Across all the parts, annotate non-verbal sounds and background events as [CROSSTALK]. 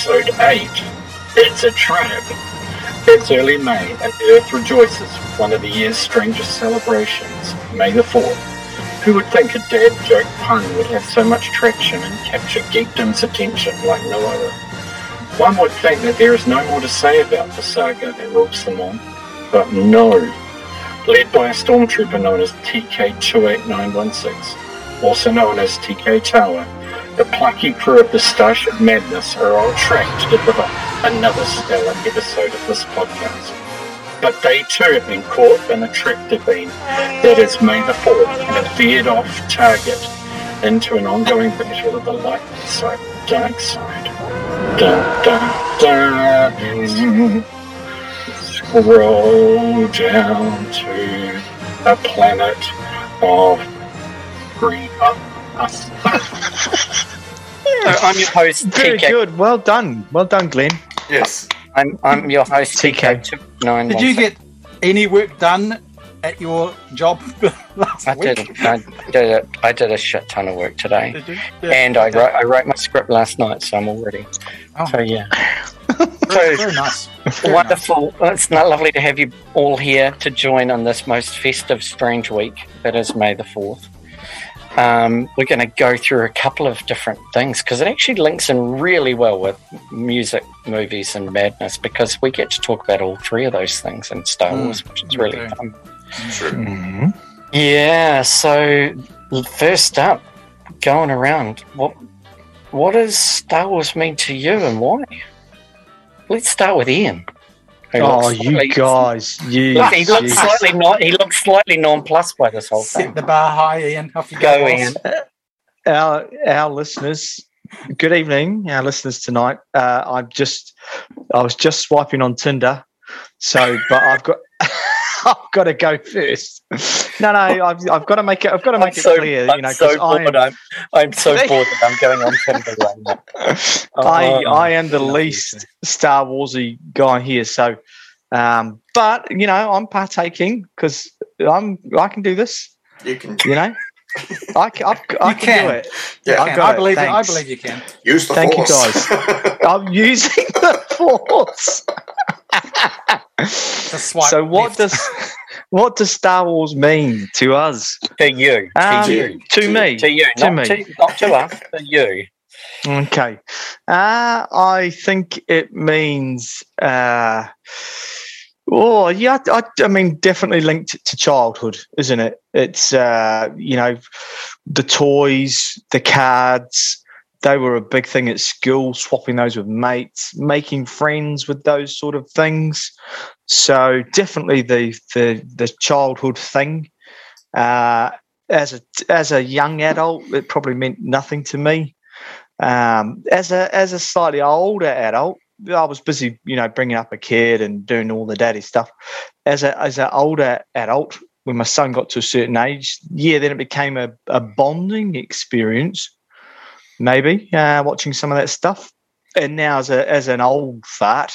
Episode 8 It's a Trap. It's early May and Earth rejoices with one of the year's strangest celebrations, May the 4th. Who would think a dad joke pun would have so much traction and capture geekdom's attention like no other? One would think that there is no more to say about the saga that rules them on, but no. Led by a stormtrooper known as TK28916, also known as TK Tawa, the plucky crew of the Starship Madness are on track to deliver another stellar episode of this podcast. But they too have been caught in a tractor beam that is May the 4th and have veered off target into an ongoing battle of the light side dark side. Dun, dun, dun. Scroll down to a planet of green. Oh, us. [LAUGHS] [LAUGHS] So I'm your host, Very TK. good. Well done. Well done, Glenn. Yes. I'm, I'm your host, TK. TK. Did you get any work done at your job [LAUGHS] last night? I week? did, I did a, I did a shit ton of work today, Did you? Yeah. and I wrote, I wrote my script last night, so I'm all ready. Oh. So yeah, [LAUGHS] very, very nice. Very wonderful. It's not lovely to have you all here to join on this most festive, strange week that is May the Fourth. Um, we're going to go through a couple of different things because it actually links in really well with music, movies, and madness because we get to talk about all three of those things in Star Mm, Wars, which is really do. fun. True. Mm-hmm. Yeah. So first up, going around, what what does Star Wars mean to you and why? Let's start with Ian. Who Oh, looks you guys. You, he looks slightly not. He looks slightly nonplussed by this whole Set thing. the bar high, Ian. Off you Go, go. Ian. our our listeners good evening our listeners tonight uh i've just i was just swiping on tinder so but i've got [LAUGHS] i've got to go first no no i've, I've got to make it i've got to I'm make it so, clear I'm you know so 'cause I bored. I'm, I'm so bored that I'm going on [LAUGHS] Tinder right now. I, Oh, I am the lovely, least Star Warsy guy here, so um, but you know I'm partaking because I'm I can do this. You can You know, I can, I, I You can, can. do it. yeah, I've Can. I believe it. I believe you can. use the force. Thank you, guys. [LAUGHS] I'm using the force. swipe so what left. does [LAUGHS] what does Star Wars mean to us? To you, Um, to you, to me, to you, to not me. to not to us, to you. Okay. Uh, I think it means, uh, oh, yeah, I, I mean, definitely linked to childhood, isn't it? It's, uh, you know, the toys, the cards, they were a big thing at school, swapping those with mates, making friends with those sort of things. So definitely the, the, the childhood thing. Uh, as a as a young adult, it probably meant nothing to me. Um, as a as a slightly older adult, I was busy, you know, bringing up a kid and doing all the daddy stuff. As a as an older adult, when my son got to a certain age, yeah, then it became a, a bonding experience. Maybe uh, watching some of that stuff, and now as a as an old fart,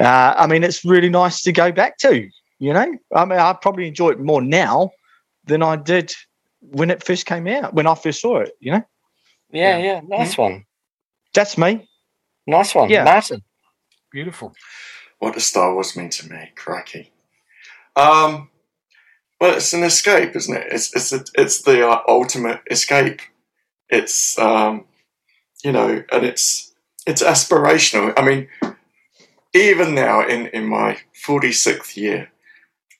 uh, I mean, it's really nice to go back to. You know, I mean, I probably enjoy it more now than I did when it first came out, when I first saw it. You know, Yeah, yeah, nice one, that's me. nice one, Yeah. Martin. Beautiful. What does Star Wars mean to me? Crikey. Um, well, it's an escape, isn't it? It's it's a, it's the uh, ultimate escape. It's um, you know, and it's it's aspirational. I mean, even now in in my forty sixth year,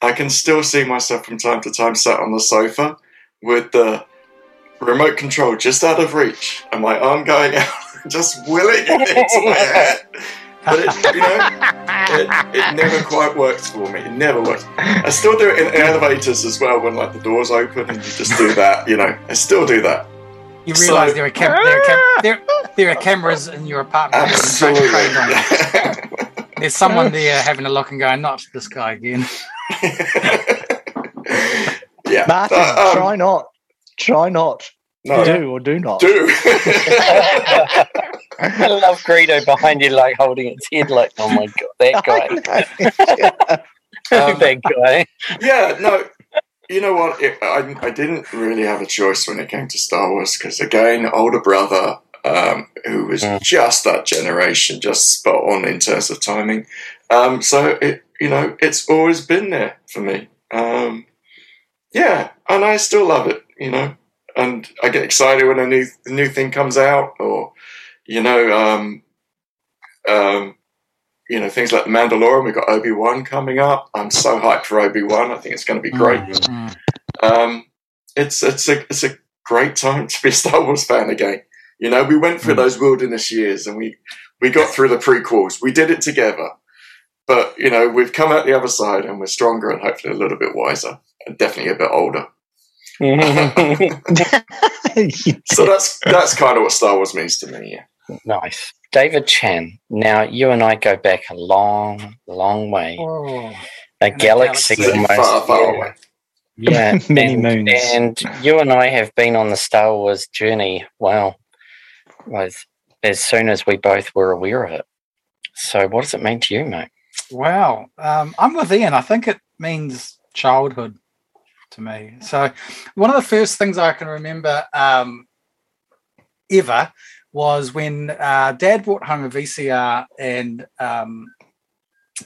I can still see myself from time to time sat on the sofa with the remote control just out of reach and my arm going [LAUGHS] out, just willing it into my [LAUGHS] head. But it, you know, it, it never quite works for me. It never works. I still do it in elevators as well when like the doors open and you just do that. You know, I still do that. You So- realise there are cam- there, are cam- [LAUGHS] there, there are cameras in your apartment. Absolutely. Trained. [LAUGHS] There's someone there having a look and going, "Not this guy again." [LAUGHS] yeah. Martin, Uh, um, try not. Try not. no, Do or do not. do. I love Greedo behind you, like holding its head, like, oh my god, that guy, Um, that guy. yeah, no. You know what? It, I, I didn't really have a choice when it came to Star Wars because, again, older brother, um, who was Mm. just that generation, just spot on in terms of timing. Um, so it, you know, it's always been there for me. Um, yeah, and I still love it, you know, and I get excited when a new new thing comes out, or you know, um, um, you know, things like the Mandalorian. We've got Obi Wan coming up. I'm so hyped for Obi Wan. I think it's going to be great. Mm. Um, it's it's a it's a great time [LAUGHS] to be a Star Wars fan again. You know, we went through Mm. those wilderness years, and we we got through the prequels. We did it together. But you know, we've come out the other side, and we're stronger, and hopefully a little bit wiser, and definitely a bit older. [LAUGHS] [LAUGHS] So that's that's kind of what Star Wars means to me. Yeah. Nice. David Chan. Now, you and I go back a long, long way. Oh. A a galaxy, galaxy almost. Far, far yeah. away. Yeah, [LAUGHS] Many and, moons. And you and I have been on the Star Wars journey. Wow, was as soon as we both were aware of it. So, what does it mean to you, mate? Wow. Um, I'm with Ian. I think it means childhood to me. So, one of the first things I can remember um, ever was when uh, Dad brought home a VCR and um,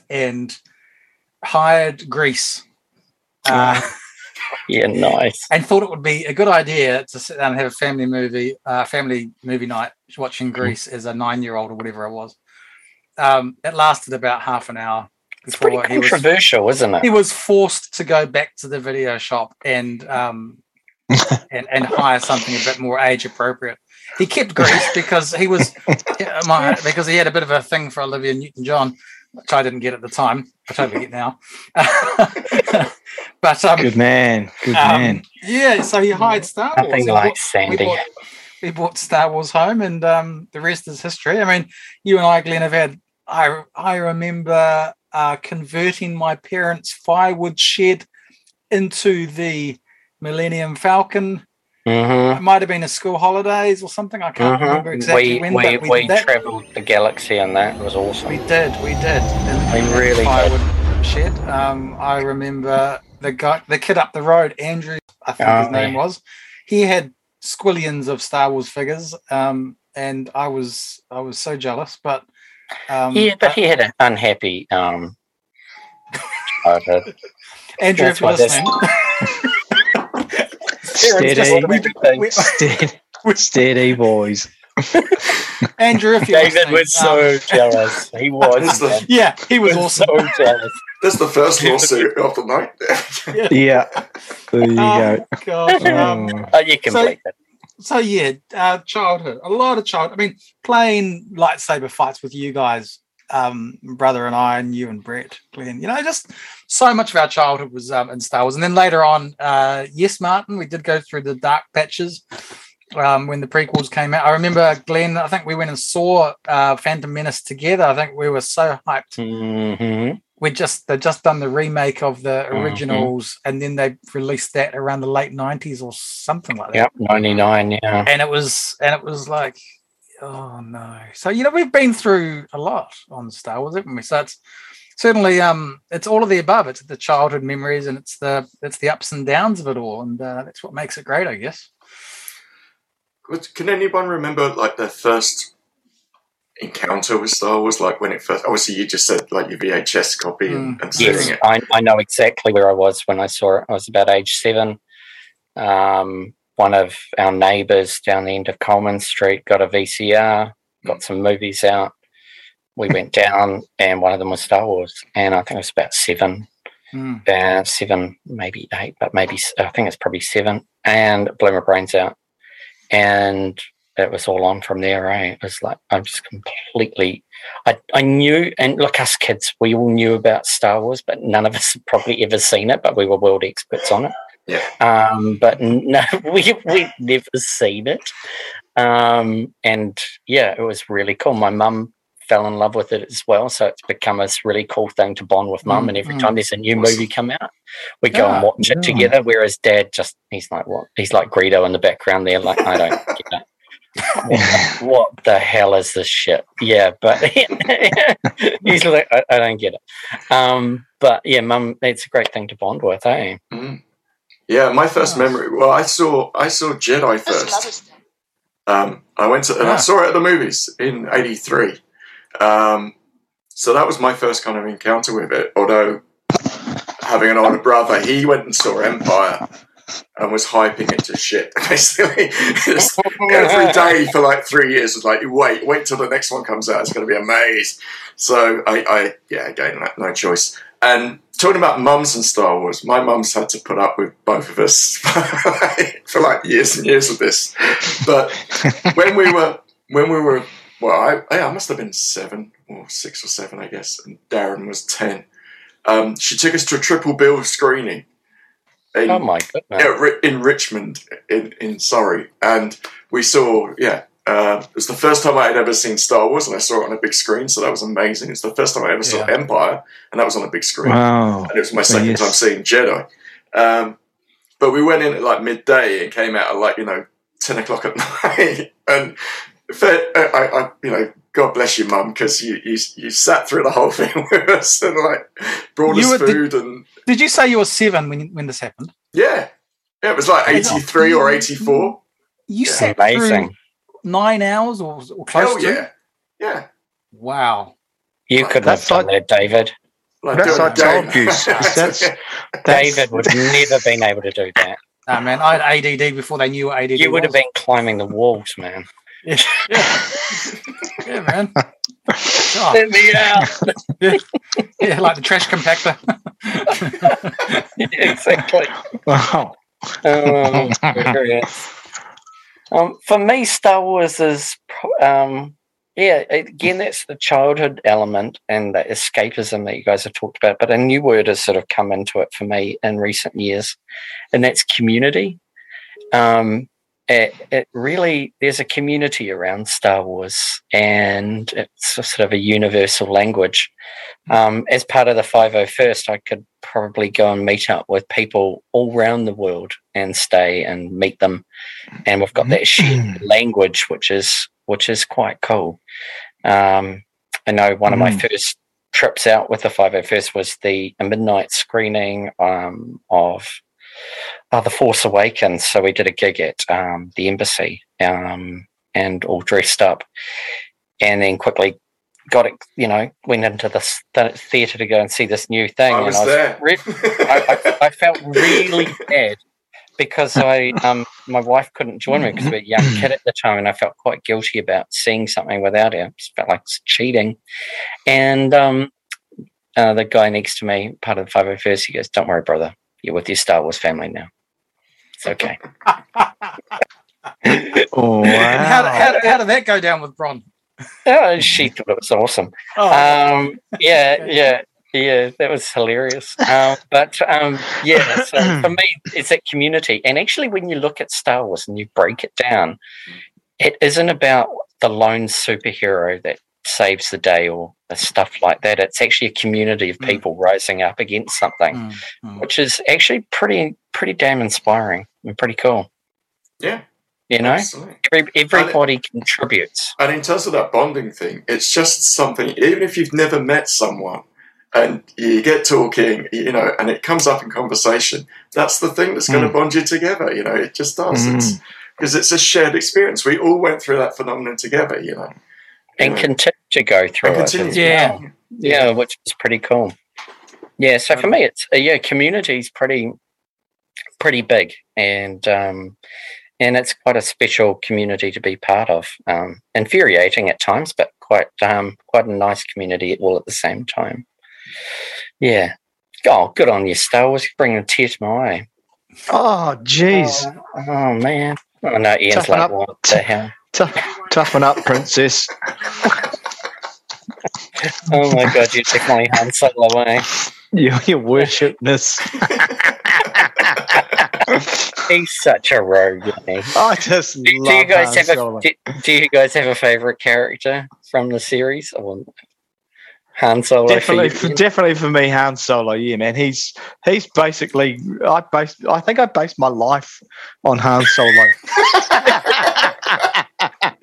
and hired Grease. Uh, [LAUGHS] Yeah, nice. and thought it would be a good idea to sit down and have a family movie, uh, family movie night, watching Grease as a nine-year-old or whatever I was. Um, it lasted about half an hour It's pretty before he was controversial, isn't it? he was forced to go back to the video shop and um, [LAUGHS] and, and hire something a bit more age appropriate. He kept Grease because he was my, because he had a bit of a thing for Olivia Newton John, which I didn't get at the time. I totally get now. [LAUGHS] but um, Good man. Good um, man. yeah, so he hired Star Wars. Nothing He like bought- we Sandy. bought, we bought Star Wars home, and um, the rest is history. I mean, you and I, Glenn, have had. I I remember uh, converting my parents' firewood shed into the Millennium Falcon. Hmm It might have been a school holidays or something. I can't remember exactly We when, we, but we, we, did that. travelled the galaxy, and that was awesome. We did, we did. We in that really did. firewood shed. Um, I remember the guy, the kid up the road, Andrew, I think his Oh, name yeah. was. He had squillions of Star Wars figures, um, and I was I was so jealous. But um, yeah, but uh, he had an unhappy um, [LAUGHS] childhood. Andrew, that's if you're listening, [LAUGHS] Steady. just- we- we- Steady, [LAUGHS] steady boys. [LAUGHS] Andrew, if you're David listening, was so um, jealous. He [LAUGHS] was. The- yeah, he was He awesome. So jealous. That's the first lawsuit of the night. Yeah. There you Oh, go. gosh, um, Oh. You can So- believe it. so yeah, uh, childhood, a lot of child. I mean, playing lightsaber fights with you guys, um, brother and I, and you and Brett, Glenn. You know, just so much of our childhood was um, in Star Wars. And then later on, uh, yes, Martin, we did go through the dark patches um, when the prequels came out. I remember Glenn. I think we went and saw uh, Phantom Menace together. I think we were so hyped. hmm We just they just done the remake of the Mhm. originals, and then they released that around the late nineties or something like that Yep, 99, yeah. and it was and it was like oh no so you know we've been through a lot on star wars haven't we so it's certainly um it's all of the above it's the childhood memories and it's the it's the ups and downs of it all and uh, that's what makes it great i guess Can anyone remember like their first encounter with Star Wars? Like when it first, obviously you just said like your VHS copy and, Mm. and seeing Yes, it. I, I know exactly where I was when I saw it. I was about age seven. Um, one of our neighbours down the end of Coleman Street got a VCR, got some movies out. We [LAUGHS] went down, and one of them was Star Wars, and I think it was about seven, Mm. uh, seven, maybe eight, but maybe I think it's probably seven, and blew my brains out. And it was all on from there. Eh? It was like I'm just completely. I I knew, and look, us kids, we all knew about Star Wars, but none of us had probably ever seen it. But we were world experts on it. Yeah. Um, but [LAUGHS] no, we we never seen it. Um, and yeah, it was really cool. My mum fell in love with it as well, so it's become this really cool thing to bond with mum. Mm, and every mm. time there's a new movie come out, we go Yeah, and watch it yeah. together. Whereas dad just he's like what? He's like Greedo in the background there. Like I don't [LAUGHS] get it. What, what the hell is this shit? Yeah, but [LAUGHS] he's like, I, I don't get it. Um, but yeah, mum, it's a great thing to bond with, eh? Mm. Yeah, my first Nice. memory. Well, I saw I saw Jedi first. Um, I went to and I Ah. saw it at the movies in '83. Um, so that was my first kind of encounter with it. Although having an older brother, he went and saw Empire and was hyping it to shit. [LAUGHS] Basically, every day [LAUGHS] for like three years was like, wait, wait till the next one comes out. It's going to be amazing. So I, I yeah, again, no- no choice. And talking about mums and Star Wars, my mum's had to put up with both of us [LAUGHS] for like years and years of this. But when we were when we were well, I, I must have been seven or six or seven, I guess, and Darren was ten. Um, she took us to a triple bill screening. in- Oh my goodness. Ri- in Richmond, in, in Surrey, and we saw, yeah, uh, it was the first time I had ever seen Star Wars, and I saw it on a big screen, so that was amazing. It's the first time I ever saw Yeah. Empire, and that was on a big screen, Wow. and it was my second yes. time seeing Jedi. Um, but we went in at like midday and came out at like you know ten o'clock at [LAUGHS] night, and fair, I, I, I, you know, God bless you, Mum, because you, you you sat through the whole [LAUGHS] thing with us and like brought You us were the- food and Did you say you were seven when when this happened? yeah, yeah, it was like eighty three or eighty four. You Yeah. sat Amazing. through nine hours or, or close Hell to. yeah, yeah. Wow. You couldn't have done like- that, David. Like That's doing like a game. child abuse. That's, [LAUGHS] that's David would never been able to do that. Nah, man, I had ADD before they knew what ADD You would have been climbing the walls, man. [LAUGHS] Yeah, yeah man. [LAUGHS] Oh, Let me out. yeah, like the trash compactor. exactly. wow. Oh, hilarious. Um, for me, Star Wars is, um, yeah, again, that's the childhood element and the escapism that you guys have talked about. But a new word has sort of come into it for me in recent years, and that's community. Um, it, it really, there's a community around Star Wars, and it's a sort of a universal language. Um, as part of the 501st, I could probably go and meet up with people all around the world and stay and meet them. And we've got that shared language, which is which is quite cool. Um, I know one of my Mm. first trips out with the 501st was the a midnight screening um, of uh, The Force Awakens. So we did a gig at um, the embassy um, and all dressed up. And then quickly got it, you know, went into the theatre to go and see this new thing. I was and there. re- I, I, I felt really [LAUGHS] bad because I um my wife couldn't join me because we were a young kid at the time, and I felt quite guilty about seeing something without her. Just felt like it's cheating. And um, uh, the guy next to me, part of the five hundred first, he goes, "Don't worry, brother, you're with your Star Wars family now. It's okay." [LAUGHS] Oh, And how, wow. how, how did that go down with Bron? oh, she thought it was awesome. Oh, um, yeah, [LAUGHS] yeah, yeah, that was hilarious. Um, but um, yeah, so [CLEARS THROAT] for me, it's that community. And actually, when you look at Star Wars and you break it down, it isn't about the lone superhero that saves the day or stuff like that. It's actually a community of Mm. people rising up against something, Mm, mm. which is actually pretty, pretty damn inspiring and pretty cool. Yeah, You know, absolutely. Every, everybody contributes. And in terms of that bonding thing, it's just something, even if you've never met someone and you get talking, you know, and it comes up in conversation, that's the thing that's going to bond you together, you know, it just does. Mm. It's Because it's a shared experience. We all went through that phenomenon together, you know. And continue to go through And it. continue. as Yeah. yeah, which is pretty cool. Yeah, so for me, it's uh, yeah, is pretty pretty big, and um, and it's quite a special community to be part of. Um, infuriating at times, but quite um, quite a nice community all at the same time. Yeah. Oh, good on you, Star Wars. You're bringing a tear to my eye. Oh, jeez. Oh, oh, man. Oh no, Ian's Toughen like, up. what the hell? [LAUGHS] Tough, toughen up, princess. [LAUGHS] [LAUGHS] Oh my god, you're definitely Han Solo away. You, eh? your worshipness. He's such a rogue, isn't he? I just Do, do you guys Han have Solo. a do, do you guys have a favorite character from the series? Or Han Solo. Definitely, you, for, definitely for me, Han Solo. Yeah, man. He's he's basically. I based. I think I based my life on Han Solo. What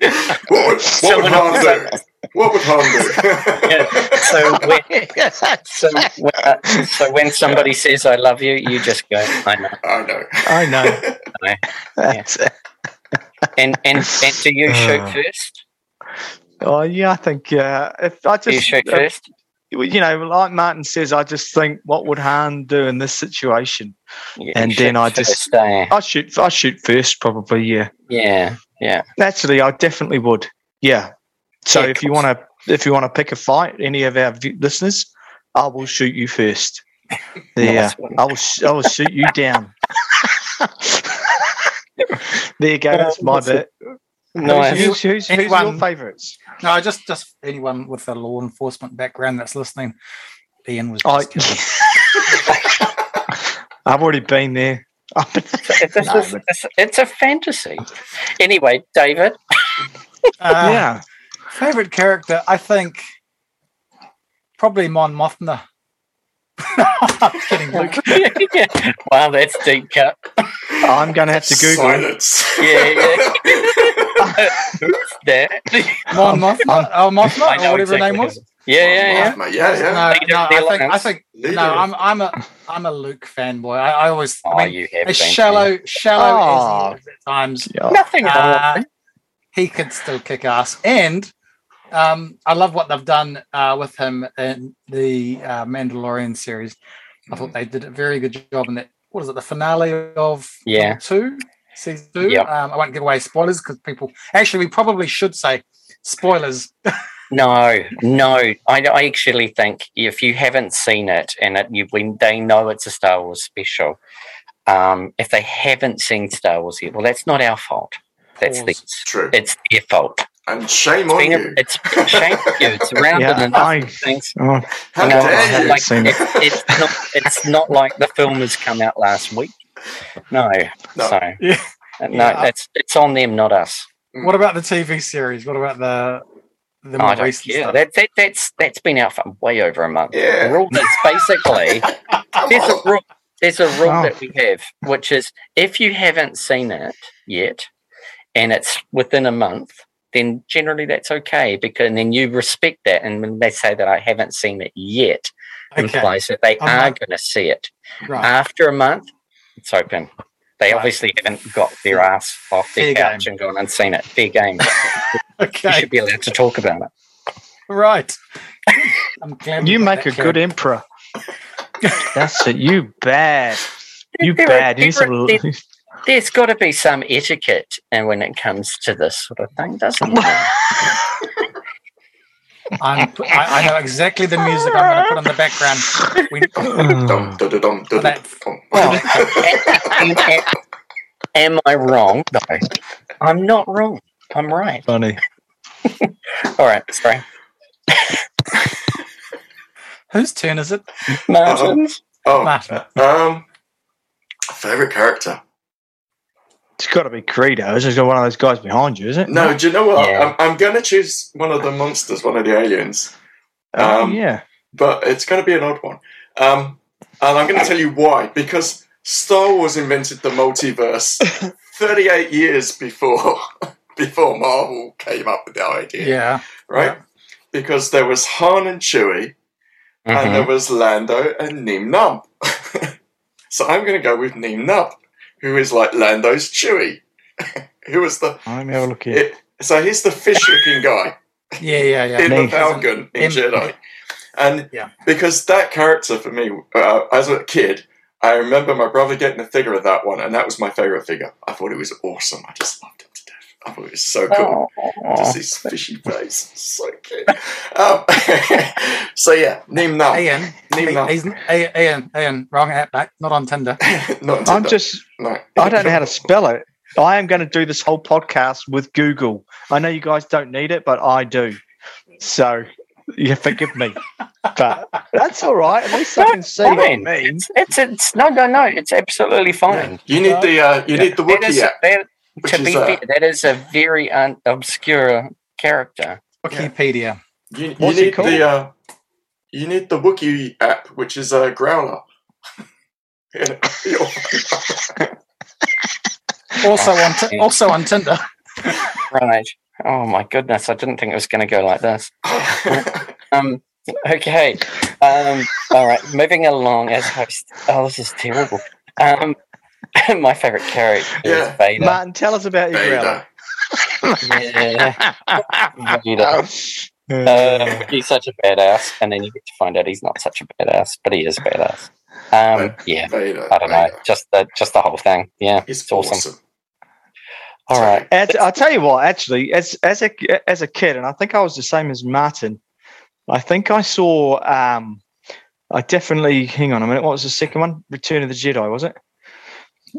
[LAUGHS] would, what would Someone Han else- do? What would Han do? [LAUGHS] Yeah. So when, so, when, uh, so when somebody says "I love you," you just go, "I know." I know. I know. [LAUGHS] Yeah. That's it. And and and do you shoot Uh, first? Oh yeah, I think yeah. if I Do you just shoot uh, first? you know, like Martin says, I just think what would Han do in this situation? Yeah, and then I just- first, eh? I shoot. I shoot first, probably. Yeah, yeah, yeah. naturally, I definitely would. Yeah. So Yeah, if you want to, if you want to pick a fight, any of our v- listeners, I will shoot you first. [LAUGHS] Yeah, Nice. I will. sh- I will shoot you down. [LAUGHS] there you go. That's my That's a- bit. Nice. Who's, who's, who's, who's your Anyone- favourites? No, just just anyone with a law enforcement background that's listening. Ian was I, just [LAUGHS] I've already been there. This No, is- but- it's, it's a fantasy. Anyway, David. uh, yeah. Favorite character. I think probably Mon Mothma. [LAUGHS] I'm kidding, Luke. [LAUGHS] wow, that's deep cut. I'm going to have to Google. Silence. Yeah, [LAUGHS] Who's that? Mon Mothma, oh Mothma, or whatever her name was. Yeah, yeah, yeah. Mothma, yeah, yeah. No, no, I think I think Leader. no. I'm I'm a I'm a Luke fanboy. I, I always Oh, I mean, you have as been. shallow shallow Oh. as he is at times, Yeah. Nothing Uh, he could still kick ass. And um, I love what they've done uh, with him in the uh, Mandalorian series. I thought they did a very good job in that. What is it? The finale of Yeah. two season two. Yep. Um, I won't give away spoilers because people actually we probably should say spoilers. [LAUGHS] No, no. I, I actually think if you haven't seen it and it, you, when they know it's a Star Wars special, um, if they haven't seen Star Wars yet, well, that's not our fault. That's Pause. theirs. True. It's their fault. And shame It's, on been a- you. it's shame on you. It's around [LAUGHS] Yeah, enough I- things. Oh, How uh, dare you? like, Seen it. it's, it's not. It's not like the film has come out last week. No. No. So [LAUGHS] Yeah. no, Yeah. it's it's on them, not us. Mm. What about the TV series? What about the the more I don't recent care. stuff? That, that that's that's been out for way over a month. Yeah. The rule is basically [LAUGHS] Come there's a rule. There's a rule Oh. that we have, which is if you haven't seen it yet, and it's within a month, then generally that's okay because and then you respect that. And when they say that I haven't seen it yet, Okay, implies that they I'm are not- going to see it right. after a month. It's open. They Right. obviously haven't got their ass off their Fair couch game. and gone and seen it. Fair game. [LAUGHS] You should be allowed to talk about it. right. I'm glad you make that a good emperor. [LAUGHS] That's it. You bad. You bad. You need there some. Are- there- There's got to be some etiquette, and when it comes to this sort of thing, doesn't there? [LAUGHS] I'm, I, I know exactly the music I'm going to put on the background. We, Dum, da, da, dum, da, da, That- am, am- am I wrong? No, I'm not wrong. I'm right. Funny. [LAUGHS] All right, sorry, [LAUGHS] whose turn is it? Martin's. Oh, Martin. um, favorite character? It's got to be Greedo. It's just got one of those guys behind you, is it? No, do you know what? Yeah. I'm, I'm going to choose one of the monsters, one of the aliens, Oh, um, yeah. but it's going to be an odd one. Um, and I'm going to tell you why. Because Star Wars invented the multiverse [LAUGHS] 38 years before [LAUGHS] before Marvel came up with the idea, Yeah. right? Because there was Han and Chewie, and Mhm. there was Lando and Nien Nunb. [LAUGHS] so I'm going to go with Nien Nunb, who is like Lando's Chewie. [LAUGHS] who was the Let me have a look here. it, so he's the fish-looking guy [LAUGHS] Yeah, yeah, yeah. in the Falcon in Im- Jedi, and Yeah. because that character for me, uh, as a kid, I remember my brother getting a figure of that one, and that was my favorite figure. I thought it was awesome. I just loved him [LAUGHS] to death. It was so cool. Oh, Just his fishy face, so cute. Um, [LAUGHS] so yeah, Nien Nunb. Ian, Neem he- Num. he's, Ian, Ian, Ian, wrong app, mate, not on Tinder. [LAUGHS] Not I'm just. no. I don't know how to spell it. I am going to do this whole podcast with Google. I know you guys don't need it, but I do. So you forgive me. But that's all right. At least I can see what it means. It's, it's it's no no no. It's absolutely fine. You need the uh, you need the That is, Wookiee app, that, which to be uh, fair, that is a very un- obscure character. Wikipedia. you, you What's it need called? the uh, you need the Wookiee app, which is a growler. [LAUGHS] Also on, ti- also on Tinder. Right. Oh my goodness! I didn't think it was going to go like this. [LAUGHS] Um. Okay. Um. All right. Moving along as host. Oh, this is terrible. Um. [LAUGHS] my favorite character Yeah. is Vader. Martin, tell us about your Vader. Yeah. [LAUGHS] Vader. Uh, he's such a badass, and then you get to find out he's not such a badass, but he is a badass. Um, yeah, Vader. I don't know, just the just the whole thing. Yeah, He's it's awesome. awesome. All right, As, I'll tell you what, actually, as as a as a kid, and I think I was the same as Martin. I think I saw. Um, I definitely. Hang on a minute. What was the second one? Return of the Jedi, was it?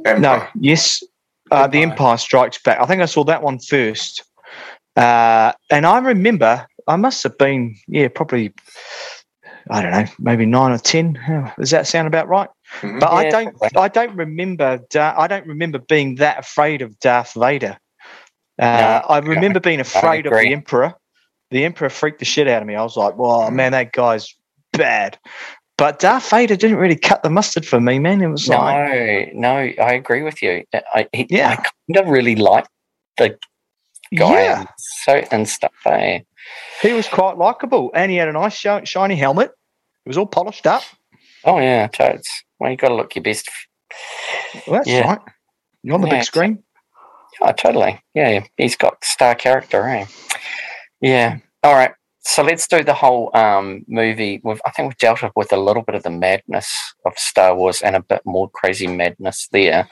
No. Empire. Yes. Uh, the Empire. Empire Strikes Back. I think I saw that one first. Uh, and I remember I must have been, yeah, probably, I don't know, maybe nine or ten. Does that sound about right? Mhm. But I don't, probably. I don't remember. Da- I don't remember being that afraid of Darth Vader. Uh, No, I remember being afraid of the Emperor. The Emperor freaked the shit out of me. I was like, "Well, man, that guy's bad." But Darth Vader didn't really cut the mustard for me, man. It was like, no, no, I agree with you. I, he, Yeah. I kind of really liked the guy yeah, and so and stuff. Eh? he was quite likable, and he had a nice shi- shiny helmet. It was all polished up. Oh yeah, totes. Well, you got to look your best. Well, that's Yeah. right. You're on the Yeah, big screen. Oh, totally. Yeah, he's got star character, eh? Yeah. All right. So let's do the whole um, movie. We've, I think we've dealt with a little bit of the madness of Star Wars and a bit more crazy madness there.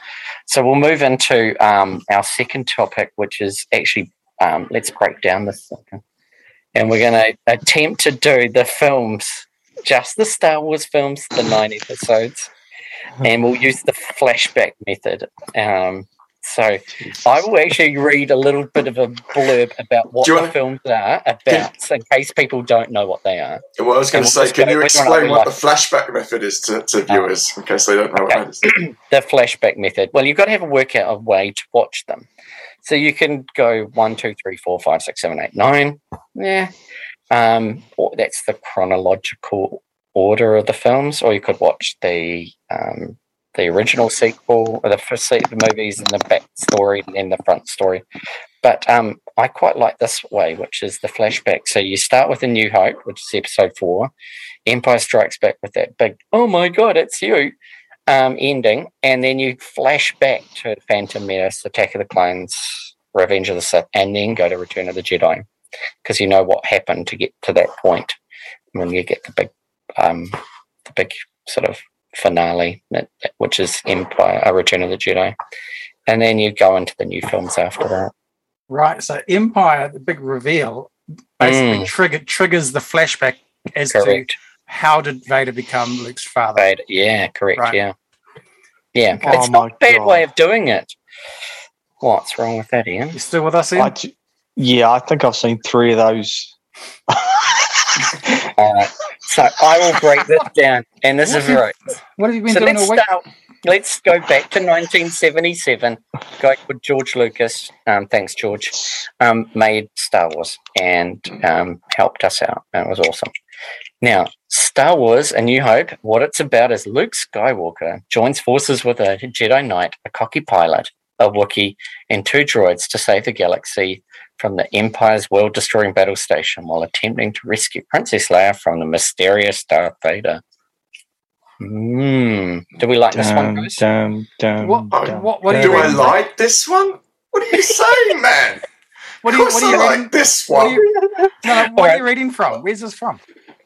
So we'll move into um, our second topic, which is actually um, let's break down this second. And we're going to attempt to do the films, just the Star Wars films, the nine episodes, and we'll use the flashback method. Um, so I will actually read a little bit of a blurb about what the wanna- films are about, so in case people don't know what they are. Well, I was going to say, can you which one I explain what the flashback method is to, to viewers in case they don't know Okay. what that is? [CLEARS THROAT] The flashback method. Well, you've got to have a workout of way to watch them. So you can go one, two, three, four, five, six, seven, eight, nine. Yeah. Um, or that's the chronological order of the films, or you could watch the um, the original sequel, the first the movies, and the back story, and then the front story. But um, I quite like this way, which is the flashback. So you start with A New Hope, which is episode four. Empire Strikes Back with that big, oh my god, it's you um, ending, and then you flash back to Phantom Menace, Attack of the Clones, Revenge of the Sith, and then go to Return of the Jedi, because you know what happened to get to that point when you get the big, um, the big sort of finale, that, that- which is Empire, A Return of the Jedi, and then you go into the new films after that. Right. So Empire, the big reveal, basically Mm. trigger, triggers the flashback as to how did Vader become Luke's father. Right. Yeah. Correct. Right. Yeah. Yeah. Oh it's not a bad God. way of doing it. What's wrong with that, Ian? You still with us, Ian? I j- yeah, I think I've seen three of those. All right. [LAUGHS] So I will break this down, and this is right. what have you been So doing let's start. Let's go back to 1977. Guy called George Lucas. Um, thanks, George. Um, made Star Wars and um, helped us out. That was awesome. Now, Star Wars: A New Hope. What it's about is Luke Skywalker joins forces with a Jedi Knight, a cocky pilot, a Wookiee, and two droids to save the galaxy from the Empire's world-destroying battle station while attempting to rescue Princess Leia from the mysterious Darth Vader. Hmm. Do we like this one, Dum, guys? dum, dum, What- dum, what- what do you Do dum. I reading? like this one? What are you [LAUGHS] saying, man? What of are you, course what are you I reading? like this What are one. you, no, no, [LAUGHS] what Alright. are you reading from? Where's this from?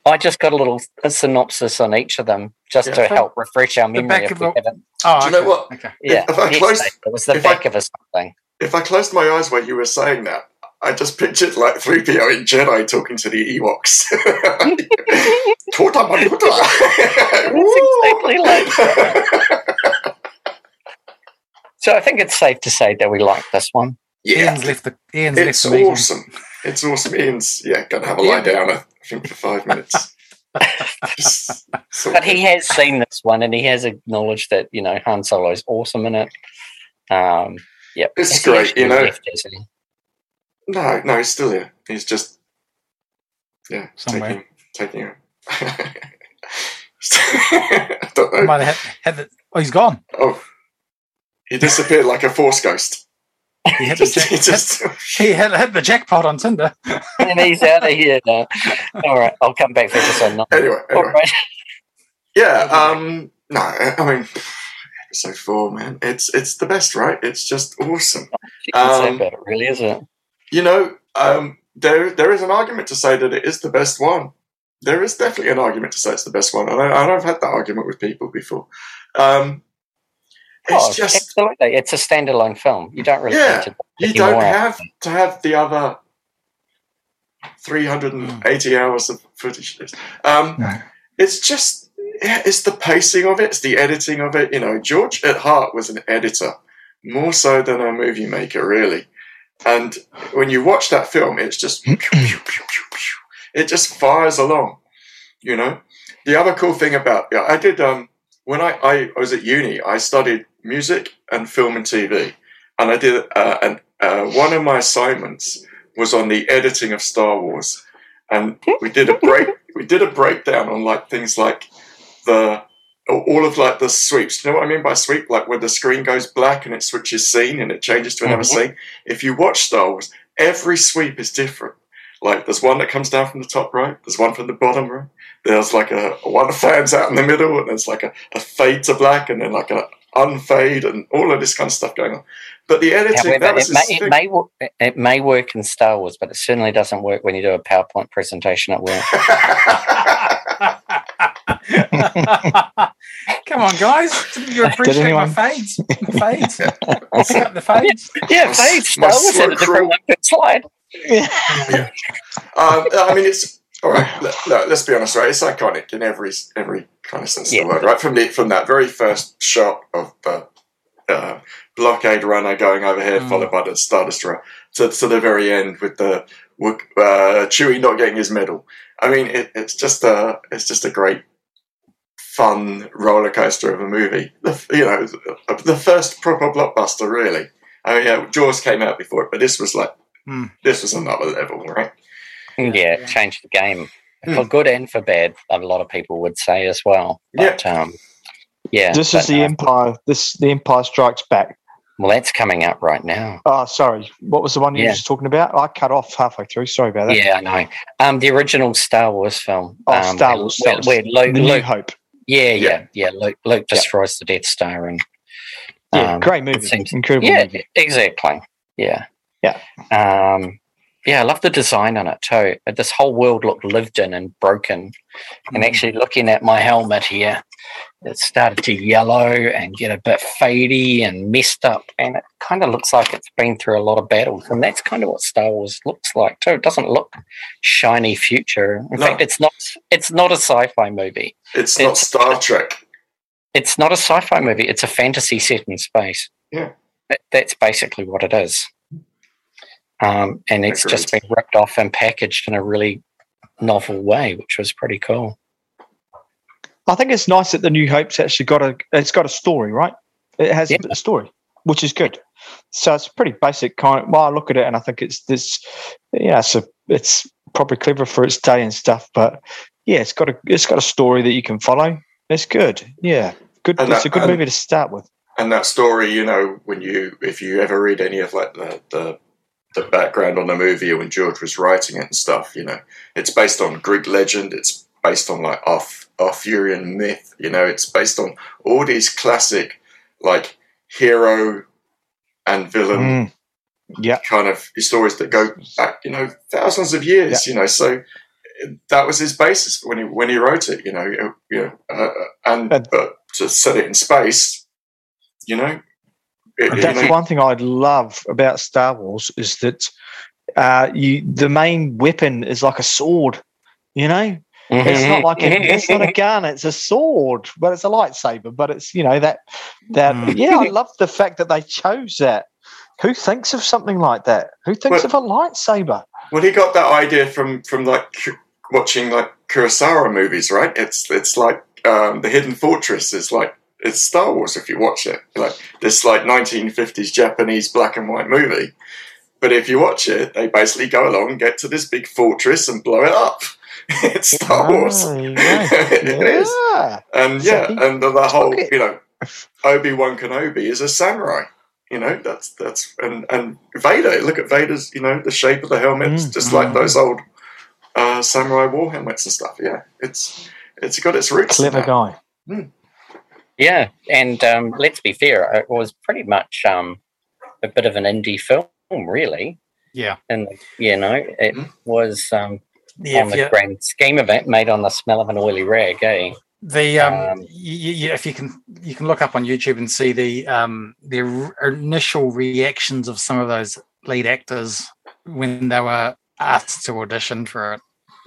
I just got a little a synopsis on each of them just to help refresh our The memory back if of we the- haven't. Oh, Do you know what? Okay. Yeah, if I close- it was the if I- back of a something. If I closed my eyes while you were saying that, I just pictured like 3PO in Jedi talking to the Ewoks. [LAUGHS] Tota manuta. exactly like So I think it's safe to say that we like this one. Yeah, Ian's left the Ian's it's left the meeting. awesome. It's awesome. Ian's yeah, gonna have a lie down. I think for five minutes. [LAUGHS] But he has seen this one and he has acknowledged that, you know, Han Solo is awesome in it. Um, yep. It's he great, you know. left, has he? No, no, he's still here. He's just yeah, Somewhere. taking taking. I don't [LAUGHS] He know. might have had, had the, oh, he's gone. Oh, he disappeared like a force ghost. He had, [LAUGHS] the, Just, jack, he just he had, had the jackpot on Tinder. [LAUGHS] and he's out of here now. All right, I'll come back for this one. anyway. Anyway. right. Yeah. Um. No, I I mean, episode four, man. It's it's the best, right? It's just awesome. You say Um, about it, really, is it? You know, um, there there is an argument to say that it is the best one. There is definitely an argument to say it's the best one, and, I, and I've had that argument with people before. Um, it's Oh, just absolutely. It's a standalone film. You don't really Yeah, need to. you don't more out have to have the other 380 hours of footage. Um, No. It's just, yeah, it's the pacing of it, it's the editing of it. You know, George at heart was an editor, more so than a movie maker, really. And when you watch that film, it's just, pew, pew, pew, it just fires along, you know. The other cool thing about, yeah, I did, um, when I, I was at uni, I studied music and film and TV. And I did, uh, and uh, one of my assignments was on the editing of Star Wars. And we did a break, we did a breakdown on like things like the, all of like the sweeps. Do you know what I mean by sweep? Like when the screen goes black and it switches scene and it changes to another Mhm. scene. If you watch Star Wars, every sweep is different. Like there's one that comes down from the top right, there's one from the bottom right. There's like a, one that fans out in the middle, and there's like a, a fade to black, and then like a unfade, and all of this kind of stuff going on. But the editing, However, that was it may, it, may, it may work in Star Wars, but it certainly doesn't work when you do a PowerPoint presentation at work. [LAUGHS] [LAUGHS] [LAUGHS] Come on, guys. Didn't you appreciate anyone- my fades? My fades. Pick up the fades. yeah, My fade s- my Wars slow had a different crawl. one per slide. Um, I mean, it's all right. Look, look, let's be honest, right? It's iconic in every every kind of sense Yeah. of the word, right? From the from that very first shot of the uh, blockade runner going overhead, Mm. followed by the Star Destroyer, to, to the very end with the uh, Chewie not getting his medal. I mean, it, it's just a it's just a great fun roller coaster of a movie. The, you know, the first proper blockbuster, really. I mean, yeah, Jaws came out before it, but this was like Hmm. this was another level, right? Yeah, it changed the game Hmm. for good and for bad. A lot of people would say as well. But, um, yeah. this is the no. Empire. This the Empire Strikes Back. Well, that's coming up right now. Oh, sorry. What was the one you Yeah. were just talking about? I cut off halfway through. Sorry about that. Yeah, I know. Um, the original Star Wars film. Oh, um, Star Wars, Star Where, Wars. where Luke, the New Luke, Hope. Yeah, yeah, Yeah. yeah. Luke, Luke Yeah. destroys the Death Star, and Yeah, um, great it movie. seems- Incredible yeah, movie. exactly. Yeah, Yeah. Um, yeah, I love the design on it too. This whole world looked lived in and broken. And Mm. actually, looking at my helmet here, it started to yellow and get a bit fadey and messed up. And it kind of looks like it's been through a lot of battles. And that's kind of what Star Wars looks like too. It doesn't look shiny future. In No. fact, it's not. It's not a sci-fi movie. It's not It's- Star Trek. It's not a sci-fi movie. It's a fantasy set in space. Yeah. That, that's basically what it is. Um, and it's just been ripped off and packaged in a really novel way, which was pretty cool. I think it's nice that the New Hope's actually got a. It's got a story, right? It has Yeah. a story, which is good. So it's pretty basic kind. Of, well, I look at it and I think it's this. Yeah, it's a, it's probably clever for its day and stuff, but yeah, it's got a it's got a story that you can follow. It's good. Yeah, good. And it's that- a good and- movie to start with. And that story, you know, when you if you ever read any of like the the, the background on the movie when George was writing it and stuff, you know, it's based on Greek legend. It's based on like Arth- Arthurian myth. You know, it's based on all these classic like hero and villain Mm. Yeah, kind of stories that go back, you know, thousands of years. You know, so that was his basis when he when he wrote it. You know, you know, uh, and And- but to set it in space, you know, it, you that's know, one thing I'd love about Star Wars is that uh, you the main weapon is like a sword. You know, It's not like a, it's not a [LAUGHS] gun; it's a sword, but it's a lightsaber. But it's you know that that Mm. yeah, I love the fact that they chose that. Who thinks of something like that? Who thinks Well- of a lightsaber? well, he got that idea from from like watching like Kurosawa movies, right? It's it's like um, the Hidden Fortress is like it's Star Wars if you watch it, like this like 1950s Japanese black and white movie. But if you watch it, they basically go along, get to this big fortress, and blow it up. [LAUGHS] it's Star Wars. Oh, [LAUGHS] yeah. it is. And yeah, See? and the, the whole, Okay. you know, Obi Wan Kenobi is a samurai. You know, that's that's and and Vader. Look at Vader's. You know, the shape of the helmet's Mm, just mm. like those old uh, samurai war helmets and stuff. Yeah, it's it's got its roots. in Clever that. guy. Yeah, and um, let's be fair, it was pretty much um, a bit of an indie film, really. Yeah. And you know, it Mhm. was um, Yeah, on the you- grand scheme of it, made on the smell of an oily rag, eh? The um, Um, y- y- y- if you can you can look up on YouTube and see the um the r- initial reactions of some of those lead actors when they were asked to audition for it.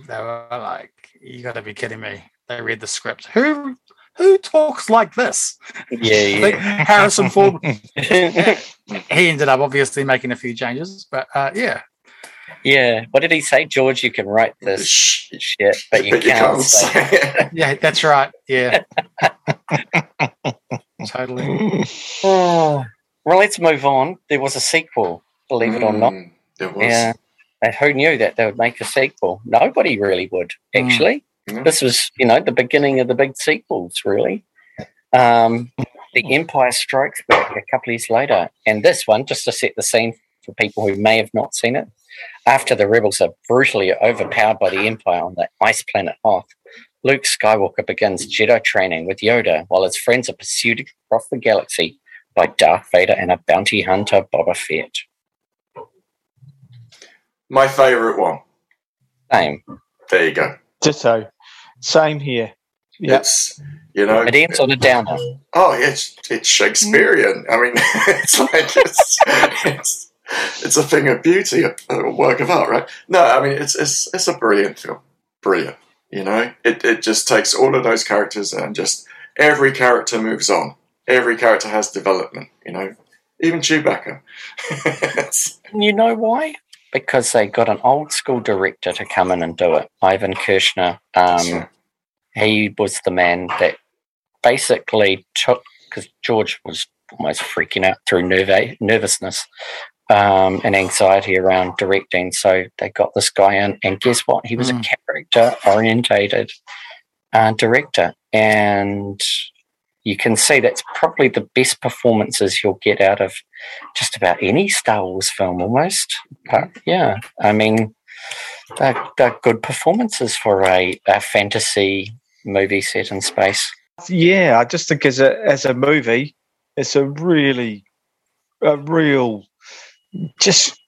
They were like, "You got to be kidding me!" They read the script. Who who talks like this? [LAUGHS] I Yeah, Harrison Ford. [LAUGHS] He ended up obviously making a few changes, but uh, yeah, yeah. What did he say, George? You can write this Shh, shit, but you can't say. it. yeah, that's right. Yeah, [LAUGHS] totally. Oh. [SIGHS] Well, let's move on. There was a sequel, believe it or not. Mm, There was. Yeah. And who knew that they would make a sequel? Nobody really would, Mm. actually. Yeah. This was, you know, the beginning of the big sequels, really. Um, the Empire Strikes Back a couple of years later. And this one, just to set the scene for people who may have not seen it, after the rebels are brutally overpowered by the Empire on the ice planet Hoth, Luke Skywalker begins Jedi training with Yoda while his friends are pursued across the galaxy by Darth Vader and a bounty hunter, Boba Fett. My favourite one. Same. There you go. Ditto. Same here. Yeah. It's you know. It ends on a downer. Oh, it's it's Shakespearean. I mean, [LAUGHS] it's like it's [LAUGHS] it's [LAUGHS] it's a thing of beauty, a, a work of art, right? No, I mean it's it's it's a brilliant film, brilliant. You know, it it just takes all of those characters and just every character moves on. Every character has development. You know, even Chewbacca. [LAUGHS] You know why? Because they got an old school director to come in and do it, Irvin Kershner. Um, he was the man that basically took because George was almost freaking out through nerve, nervousness um, and anxiety around directing. So they got this guy in, and guess what? He was Mm. a character orientated uh, director, and you can see that's probably the best performances you'll get out of just about any Star Wars film, almost. But yeah, I mean, they're, they're good performances for a, a fantasy movie set in space. Yeah, I just think as a as a movie, it's a really, a real, just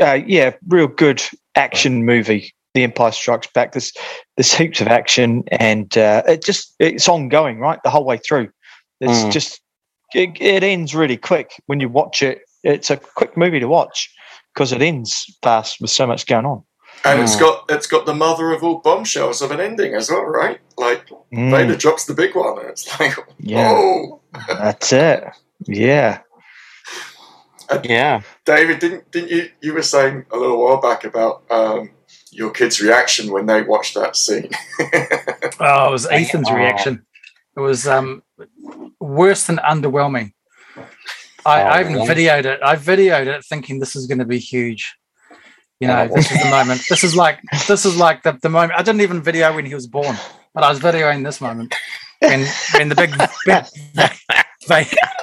uh, yeah, real good action movie. The Empire Strikes Back. There's there's heaps of action, and uh, it just it's ongoing right the whole way through. It's Mm. just it, it ends really quick when you watch it. It's a quick movie to watch because it ends fast with so much going on. and it's got it's got the mother of all bombshells of an ending as well, right? Like Mm, Vader drops the big one, and it's like, Yeah. [LAUGHS] oh, that's it. Yeah. Yeah. [LAUGHS] David, didn't didn't you you were saying a little while back about um, your kids' reaction when they watched that scene? [LAUGHS] Oh, it was Ethan's Oh. reaction. It was um, worse than underwhelming. I, Oh, I even really? videoed it. I videoed it thinking this is going to be huge. You know, Oh. this is the moment. This is like this is like the, the moment. I didn't even video when he was born, but I was videoing this moment when when the big, big Va- [LAUGHS]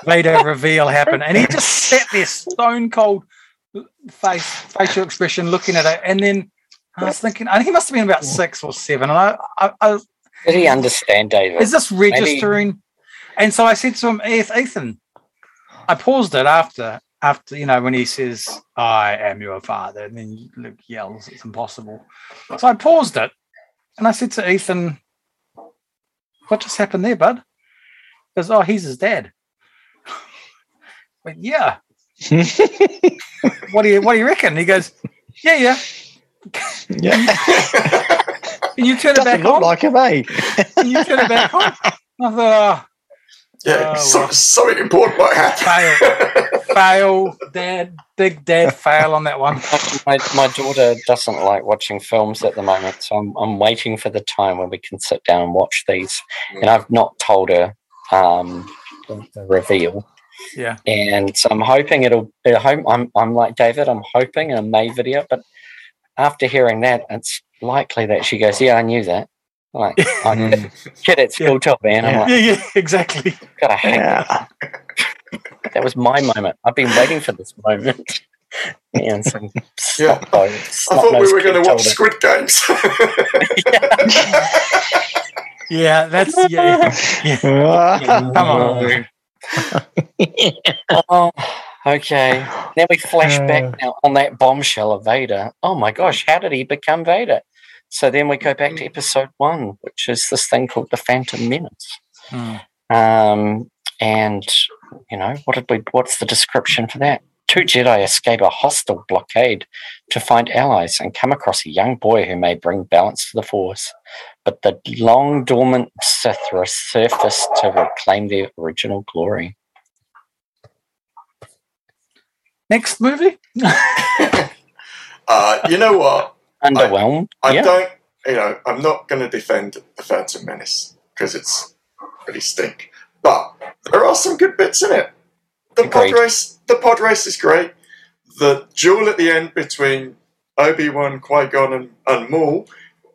Vader reveal happened, and he just sat there stone cold face facial expression looking at it, and then I was thinking, I think he must have been about six or seven, and I, I, I Did he understand, David? is this registering? And so I said to him, Ethan, I paused it after after you know when he says, I am your father, and then Luke yells, It's impossible. So I paused it and I said to Ethan, What just happened there, bud? He goes, Oh, he's his dad. But yeah. What do you what do you reckon? He goes, Yeah, yeah. yeah. Can you turn it Doesn't back look on? like him, eh? Can you turn it back on? I thought, yeah, Oh, so, well. something important might happen. oh, fail, dad, big dad fail on that one. my, my daughter doesn't like watching films at the moment, so I'm, I'm waiting for the time when we can sit down and watch these. And I've not told her um, the, the reveal. Yeah. And so I'm hoping it'll. I hope- I'm, I'm like David. I'm hoping in a May video, but after hearing that, it's likely that she goes, "Yeah, I knew that." Like [LAUGHS] I kid at school top, man. I'm Yeah. like, Yeah, yeah, exactly. gotta hate Yeah. That was my moment. I've been waiting for this moment. And some Yeah. snot I thought we were going to watch. Squid Games. [LAUGHS] Yeah, that's yeah. yeah. [LAUGHS] Come on. Oh, okay. Then we flash back now on that bombshell of Vader. Oh my gosh, how did he become Vader? So then we go back to episode one, which is this thing called the Phantom Menace. Hmm. Um, and you know, what did we? What's the description for that? Two Jedi escape a hostile blockade to find allies and come across a young boy who may bring balance to the Force. But the long dormant Sith resurface to reclaim their original glory. Next movie. Uh, you know what? [LAUGHS] Underwhelmed. I yeah. don't, you know, I'm not going to defend the Phantom Menace because it's pretty stink. But there are some good bits in it. The pod race, the pod race is great. The duel at the end between Obi Wan, Qui Gon, and, and Maul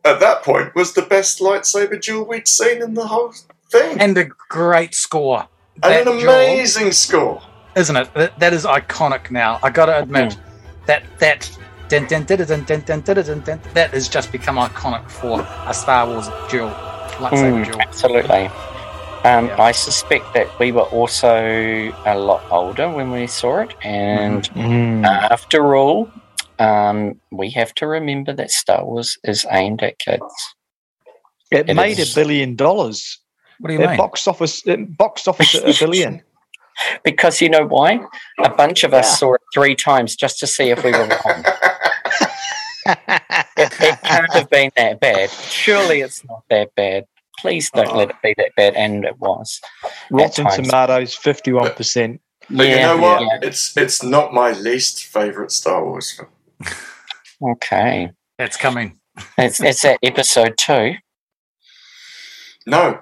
at that point was the best lightsaber duel we'd seen in the whole thing. And a great score. And that an amazing duel, score. Isn't it? That, that is iconic now. I gotta admit, hmm. that that that that has just become iconic for a Star Wars duel, lightsaber mm, duel. Absolutely. Um, yeah. I suspect that we were also a lot older when we saw it, and mm. after all, um, we have to remember that Star Wars is aimed at kids. It, It made is. a billion dollars. What do you It mean? box office. It boxed office at a [LAUGHS] billion. Because you know why? A bunch of us Yeah. saw it three times just to see if we were wrong. [LAUGHS] it, it can't have been that bad. Surely it's not that bad. Please don't let it be that bad. And it was. Rotten. Tomatoes, fifty-one percent. But you know what? yeah. It's it's not my least favorite Star Wars film. Okay. That's coming. It's, it's at episode two. No,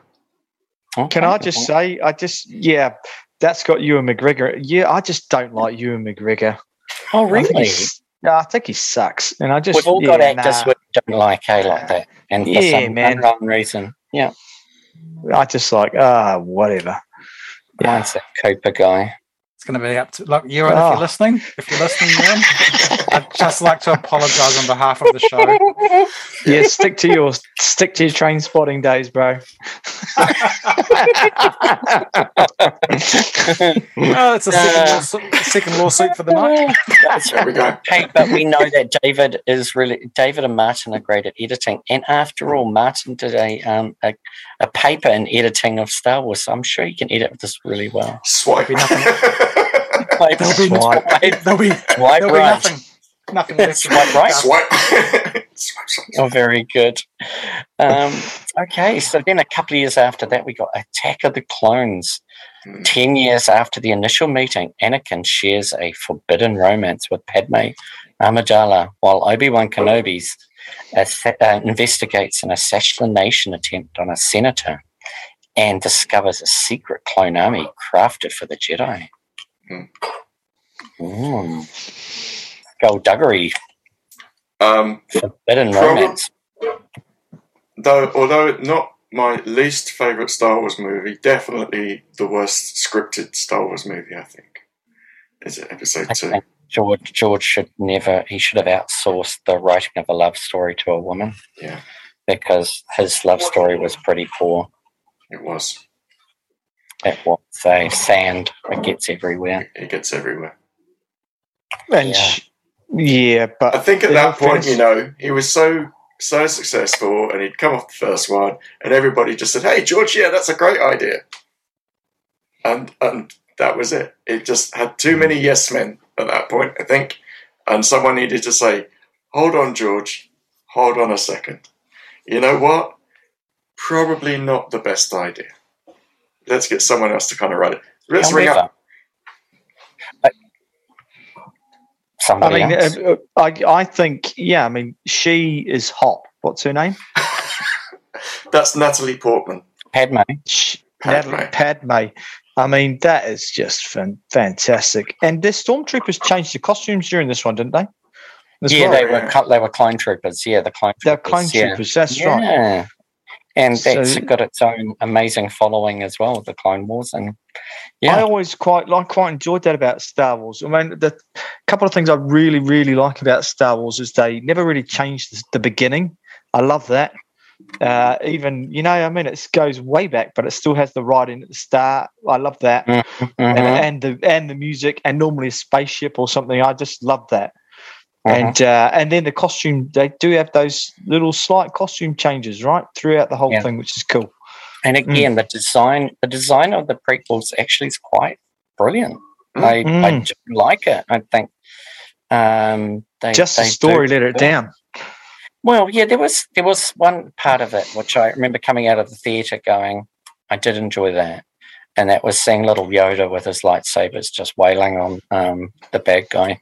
Okay. Can I just say, I just yeah, that's got Ewan McGregor. Yeah, I just don't like Ewan McGregor. Oh, really? he's- Yeah, I think he sucks, and I just We've all yeah, got actors nah. we don't like, eh, like that. And for Yeah, some man. unknown reason. Yeah. I just like ah whatever. Yeah. Mine's that Cooper guy. It's going to be up to look. Ewan, if Oh. you're listening, if you're listening, Ewan, [LAUGHS] I'd just like to apologise on behalf of the show. [LAUGHS] Yeah, stick to your stick to your train spotting days, bro. [LAUGHS] Oh, it's a second, Uh. lawsuit, second lawsuit for the night. That's there we go. Hey, but we know that David is really David and Martin are great at editing, and after all, Martin did a um a, a paper in editing of Star Wars, so I'm sure he can edit this really well. Swipe. Be nothing. Like, There'll be, swipe, there'll be, swipe there'll be right. nothing. Nothing left. [LAUGHS] Swipe right. Swipe. Swipe, swipe, swipe. Oh, very good. Um, okay, so then a couple of years after that, we got Attack of the Clones. Hmm. Ten years after the initial meeting, Anakin shares a forbidden romance with Padme Amidala, while Obi Wan Kenobi assa- uh, investigates an assassination attempt on a senator and discovers a secret clone army crafted for the Jedi. Hmm. Mm. Skullduggery, Um, forbidden Prob- romance. though, although not my least favorite Star Wars movie, definitely the worst scripted Star Wars movie. I think is it Episode I Two. think George George should never he should have outsourced the writing of a love story to a woman Yeah, because his love story was pretty poor. it was. It was a sand It gets everywhere. It gets everywhere. And Yeah. sh- yeah, but I think at that point, fairness- you know, he was so so successful, and he'd come off the first one, and everybody just said, "Hey, George, yeah, that's a great idea," and and that was it. It just had too many yes men at that point, I think, and someone needed to say, "Hold on, George, hold on a second. You know what? Probably not the best idea. Let's get someone else to kind of write it. Let's ring However, up." uh, I somebody mean, else. uh, uh, I I think yeah. I mean, she is hot. What's her name? [LAUGHS] That's Natalie Portman. Padme. Sh- Padme. Natalie Padme. I mean, that is just fan- fantastic. And the stormtroopers changed the costumes during this one, didn't they? As Yeah, well. they were yeah. cl- they were clone troopers. Yeah, the clone They're troopers. clone yeah. troopers. That's right. And that's So- got its own amazing following as well, the Clone Wars. And yeah, I always quite like quite enjoyed that about Star Wars. I mean, the couple of things I really really like about Star Wars is they never really changed the, the beginning. I love that. Uh, even you know, I mean, it goes way back, but it still has the writing at the start. I love that, Mhm. and, and the and the music, and normally a spaceship or something. I just love that. Mhm. And uh, and then the costume, they do have those little slight costume changes right throughout the whole Yeah. thing, which is cool. And Mm. again, the design the design of the prequels actually is quite brilliant. I, I Mm. do like it. I think um, they Just the story let it well. down. Well, yeah, there was there was one part of it which I remember coming out of the theatre going, I did enjoy that, and that was seeing little Yoda with his lightsabers just wailing on um, the bad guy,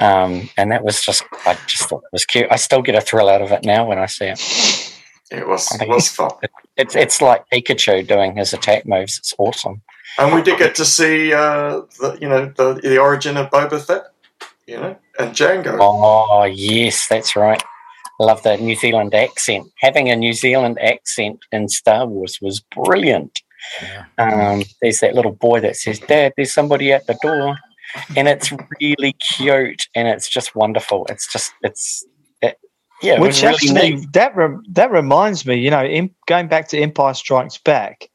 um, and that was just I just thought it was cute. I still get a thrill out of it now when I see it. It was, it was fun, It's it's like Pikachu doing his attack moves. It's awesome. and we did get to see uh, the you know the the origin of Boba Fett, you know, and Jango. Oh yes, that's right. Love that New Zealand accent. Having a New Zealand accent in Star Wars was brilliant. Yeah. Um, there's that little boy that says, "Dad, there's somebody at the door," and it's really cute and it's just wonderful. It's just it's it, yeah, it Which was really actually neat. that rem- that reminds me, you know, em- going back to Empire Strikes Back,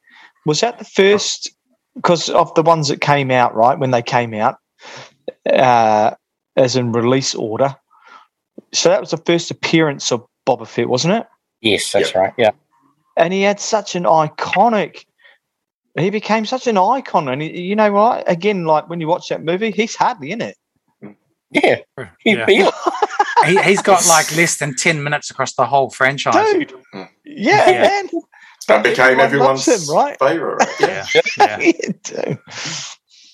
was that the first? Because of the ones that came out, right when they came out, uh, as in release order. So that was the first appearance of Boba Fett, wasn't it? Yes, that's right. Yeah, And he had such an iconic. He became such an icon, and he, you know what? Again, like when you watch that movie, he's hardly in it, yeah, he'd Yeah. be like, He, he's got like less than 10 minutes across the whole franchise. dude. Mm. Yeah, Yeah. man. that became everyone everyone's him, right? favorite. Right? Yeah. Yeah. [LAUGHS] yeah. Yeah,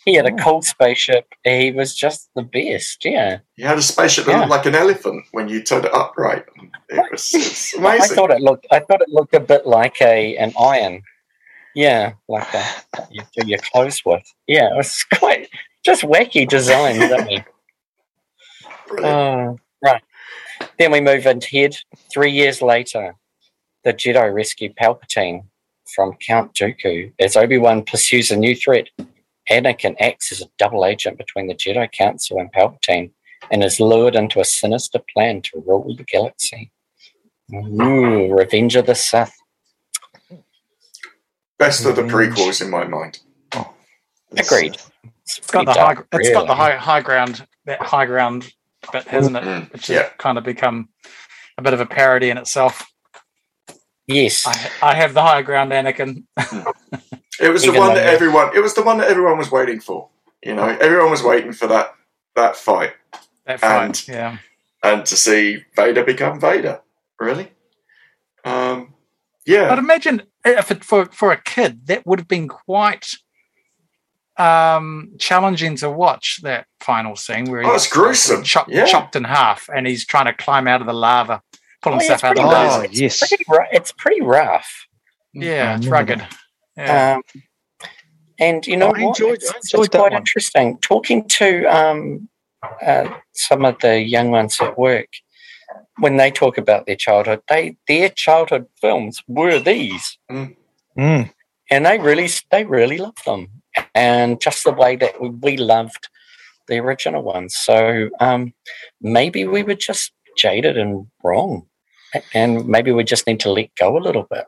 he had a cold spaceship. He was just the best. Yeah, He had a spaceship that Yeah. looked like an elephant when you turned it upright. It was, it's I amazing. thought it looked. I thought it looked a bit like a an iron. Yeah, like that. you do your clothes with. Yeah, it was quite just wacky design, didn't we? [LAUGHS] Brilliant. Oh, right. Then we move ahead. Three years later, the Jedi rescue Palpatine from Count Dooku as Obi Wan pursues a new threat. Anakin acts as a double agent between the Jedi Council and Palpatine and is lured into a sinister plan to rule the galaxy. Ooh, Revenge of the Sith. Best of the prequels in my mind. Agreed. It's, It's got pretty the high, dark, it's got the high, high ground, that high ground bit, hasn't it? Mm, Which has yeah. kind of become a bit of a parody in itself. Yes. I, I have the high ground, Anakin. It was the one that you're- everyone. It was the one that everyone was waiting for. You know, everyone was waiting for that that fight That fight, And- yeah. and to see Vader become Vader. Really? Um, But yeah. imagine if it, for for a kid, that would have been quite um, challenging to watch. That final scene where Oh, he's gruesome. chopped, Yeah. chopped in half, and he's trying to climb out of the lava, pull Oh, yeah, himself it's out of the pretty Oh, lava. rough. yes. Pretty it's pretty rough. Yeah, it's rugged. Yeah. Um, and you know I what? enjoyed- it's, I it's enjoyed that quite one. interesting talking to um, uh, some of the young ones at work. When they talk about their childhood, they their childhood films were these, Mm. and they really they really loved them, and just the way that we, we loved the original ones. So um, maybe we were just jaded and wrong, and maybe we just need to let go a little bit.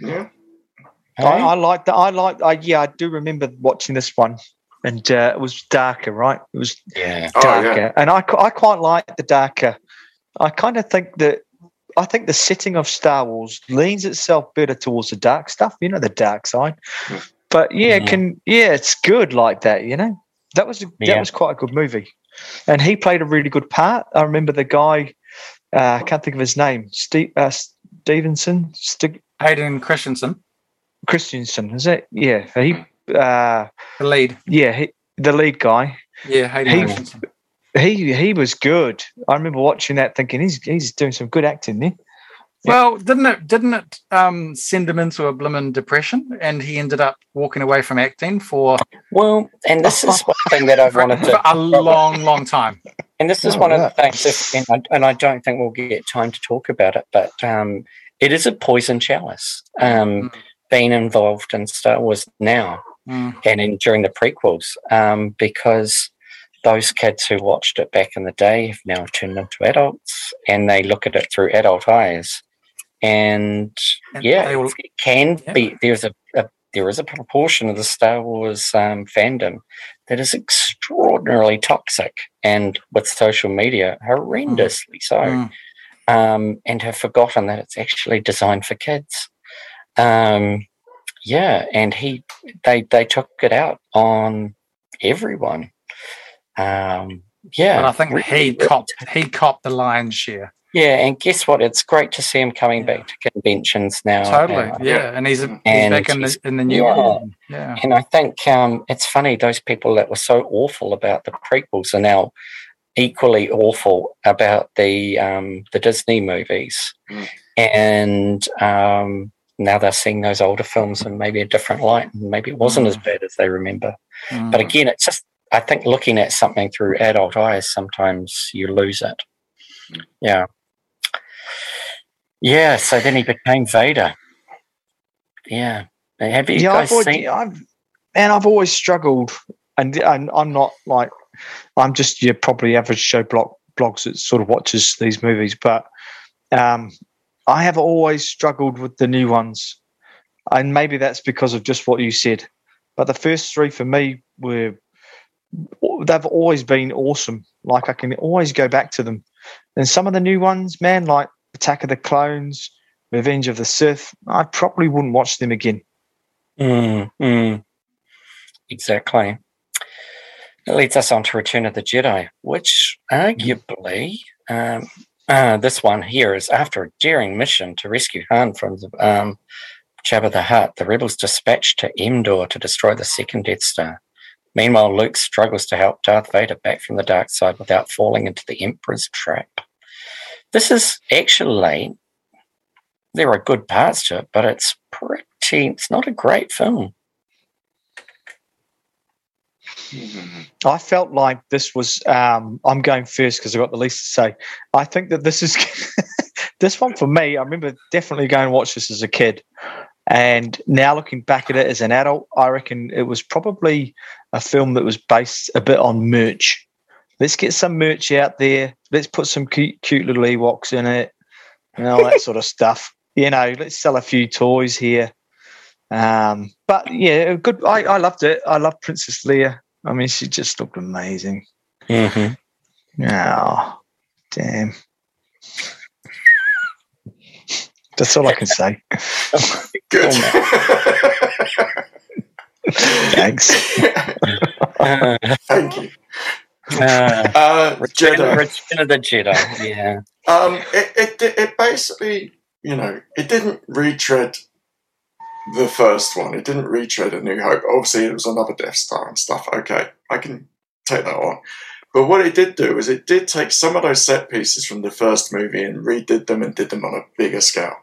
Yeah. I, Hey? I like that. I like. I, yeah, I do remember watching this one, and uh, it was darker, right? It was yeah. Oh, darker, yeah. and I, I quite like the darker. I kind of think that I think the setting of Star Wars leans itself better towards the dark stuff. You know, the dark side. But yeah, it Mhm. can yeah, it's good like that. You know, that was a, Yeah. that was quite a good movie, and he played a really good part. I remember the guy. Uh, I can't think of his name. Steve uh, Stevenson, St- Hayden Christensen, Christensen, is it? Yeah, he. Uh, the lead. yeah, he, the lead guy. Yeah, Hayden He- Christensen. He he was good. I remember watching that, thinking he's he's doing some good acting there. Well, didn't it didn't it um, send him into a blimmin' depression, and he ended up walking away from acting for, Well, and this is one thing that I've [LAUGHS] for, wanted for to a long, long time. And this is Oh, one of the things, if, and, I, and I don't think we'll get time to talk about it, but um, it is a poison chalice um, Mm. being involved in Star Wars now Mm. and in, during the prequels um, because those kids who watched it back in the day have now turned into adults and they look at it through adult eyes. and, And yeah, all- it can Yeah. be. There's a, a there is a proportion of the Star Wars um, fandom that is extraordinarily toxic, and with social media, horrendously so Mm. um, and have forgotten that it's actually designed for kids. Um, yeah, and he they they took it out on everyone. Um, yeah, But I think really, he really copped he copped the lion's share. Yeah, and guess what? It's great to see him coming Yeah. back to conventions now. Totally, Uh, yeah. And he's, he's And back in the in the new yeah. one. Yeah. And I think um, it's funny those people that were so awful about the prequels are now equally awful about the um, the Disney movies, Mm. and um, now they're seeing those older films in maybe a different light, and maybe it wasn't as bad as they remember. Mm. But again, it's just I think looking at something through adult eyes, sometimes you lose it. Yeah, yeah. So then he became Vader. Yeah. Have you yeah, guys I've, always, seen? I've and I've always struggled, and, and I'm not like I'm just your probably average show blog blogs that sort of watches these movies, but um, I have always struggled with the new ones, and maybe that's because of just what you said. But the first three for me were they've always been awesome. Like I can always go back to them. And some of the new ones, man, like Attack of the Clones, Revenge of the Sith, I probably wouldn't watch them again. Mm, mm. Exactly. That leads us on to Return of the Jedi, which arguably, um, uh, this one here is after a daring mission to rescue Han from the, um, Jabba the Hutt, the rebels dispatched to Endor to destroy the second Death Star. Meanwhile, Luke struggles to help Darth Vader back from the dark side without falling into the Emperor's trap. This is actually, there are good parts to it, but it's pretty, it's not a great film. [LAUGHS] I felt like this was. Um, I'm going first because I've got the least to say. I think that this is [LAUGHS] this one for me. I remember definitely going to watch this as a kid, and now looking back at it as an adult, I reckon it was probably a film that was based a bit on merch. Let's get some merch out there. Let's put some cute, cute little Ewoks in it, and all that sort of stuff. You know, let's sell a few toys here. Um, but yeah, good. I, I loved it. I loved Princess Leia. I mean, she just looked amazing. Mm-hmm. Oh, damn. That's all I can say. [LAUGHS] Good. Thanks. Uh, Thank you. uh, Uh, Return, Jedi. Return of the Jedi. Yeah. Um, it, it it basically, you know, it didn't retread the first one. It didn't retread A New Hope. Obviously, it was another Death Star and stuff. Okay, I can take that on. But what it did do is it did take some of those set pieces from the first movie and redid them and did them on a bigger scale.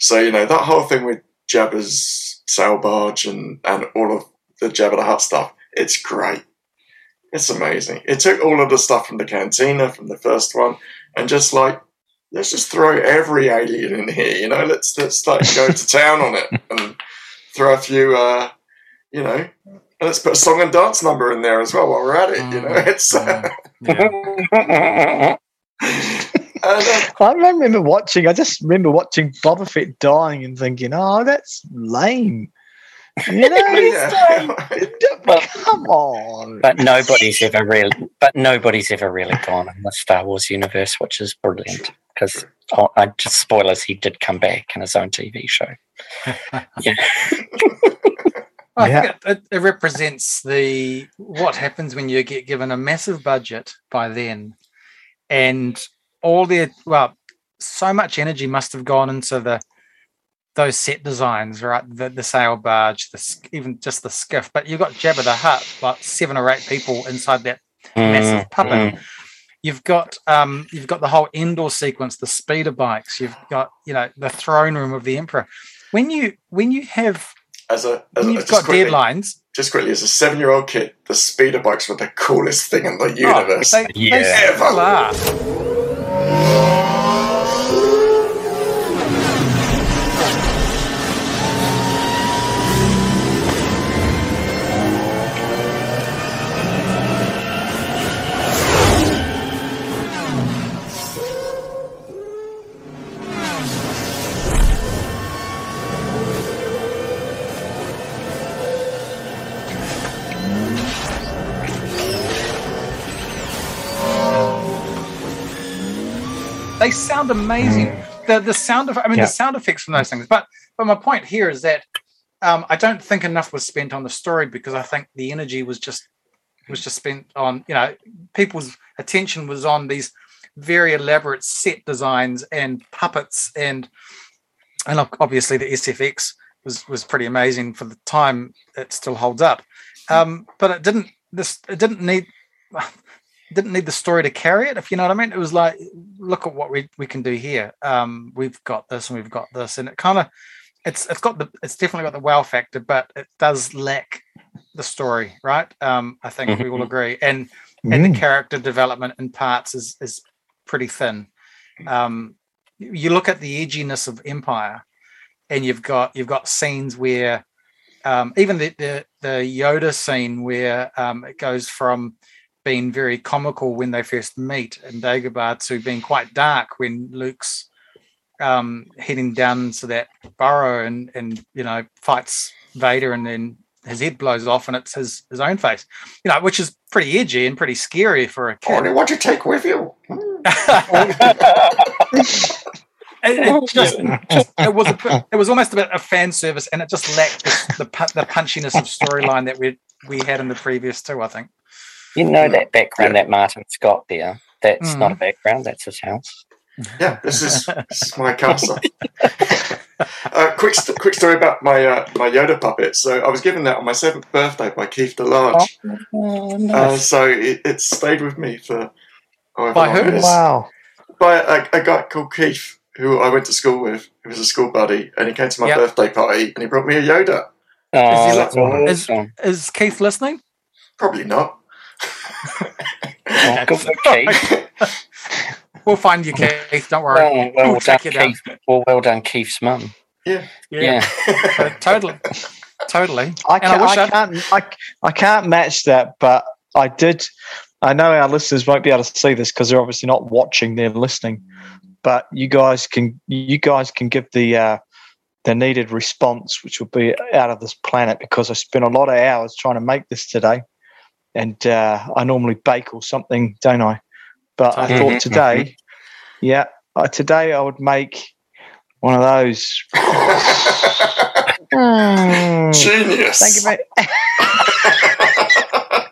So you know that whole thing with Jabba's sail barge and and all of the Jabba the Hutt stuff. It's great. It's amazing. It took all of the stuff from the cantina from the first one and just like let's just throw every alien in here, you know, let's let's like go to [LAUGHS] town on it and throw a few uh you know let's put a song and dance number in there as well while we're at it, you know. Mm. It's uh, [LAUGHS] Yeah. and, uh, I remember watching, I just remember watching Boba Fett dying and thinking, oh, that's lame. You know, [LAUGHS] yeah. [LAUGHS] come on. but nobody's ever really, but nobody's ever really gone in the Star Wars universe, which is brilliant. Because oh, I just spoilers, he did come back in his own TV show. Yeah. I Yeah. think it, it, represents the what happens when you get given a massive budget by then, and all the well, so much energy must have gone into the those set designs, right? The the sail barge, the even just the skiff. But you've got Jabba the Hutt, like seven or eight people inside that massive puppet. Mm, You've got um, you've got the whole Endor sequence, the speeder bikes. You've got you know the throne room of the emperor. When you when you have as a as, you've just got quickly, deadlines, just quickly as a seven year old kid, the speeder bikes were the coolest thing in the Oh, universe. they, Yeah. they they sound amazing. The the sound of I mean Yeah. the sound effects from those things. But but my point here is that um, I don't think enough was spent on the story because I think the energy was just was just spent on you know people's attention was on these very elaborate set designs and puppets and and obviously the SFX was was pretty amazing for the time it still holds up um but it didn't this it didn't need didn't need the story to carry it if you know what i mean it was like look at what we, we can do here um we've got this and we've got this and it kind of it's it's got the it's definitely got the wow factor but it does lack the story right um i think we all Mhm. agree and and the Mm. character development in parts is is pretty thin. Um, you you look at the edginess of Empire, and you've got you've got scenes where um, even the, the the Yoda scene where um, it goes from being very comical when they first meet in Dagobah to being quite dark when Luke's um, heading down to that burrow and and you know fights Vader and then his head blows off and it's his his own face, you know, which is pretty edgy and pretty scary for a Oh, kid. what do you take with you? [LAUGHS] it, it [LAUGHS] just, just it was a, it was almost a bit of fan service, and it just lacked the the, the punchiness of storyline that we we had in the previous two. I think. You know that background that Martin's got there. That's Mm. not a background. That's his house. Yeah, this is this is my castle. [LAUGHS] uh, quick, st- quick story about my uh, my Yoda puppet. So I was given that on my seventh birthday by Keith DeLarge. Oh, Uh, so it, it stayed with me for however By long who? it is. Wow. By a, a guy called Keith, who I went to school with. He was a school buddy, and he came to my Yep. birthday party, and he brought me a Yoda. Oh, Is he that's is- awesome. Is Keith listening? Probably not. Oh, good for Keith. [LAUGHS] We'll find you, Keith. Don't worry. Well, well We'll done, track you down. Keith. Well, well done, Keith's mum. Yeah. Yeah. Uh, totally, totally. I can't, I, I'd- can't, I, I can't match that, but I did. I know our listeners won't be able to see this because they're obviously not watching; they're listening. But you guys can, you guys can give the uh, the needed response, which will be out of this planet because I spent a lot of hours trying to make this today, and uh, I normally bake or something, don't I? But I thought today, yeah, uh, today I would make one of those. [LAUGHS] Mm. Genius. Thank you very [LAUGHS]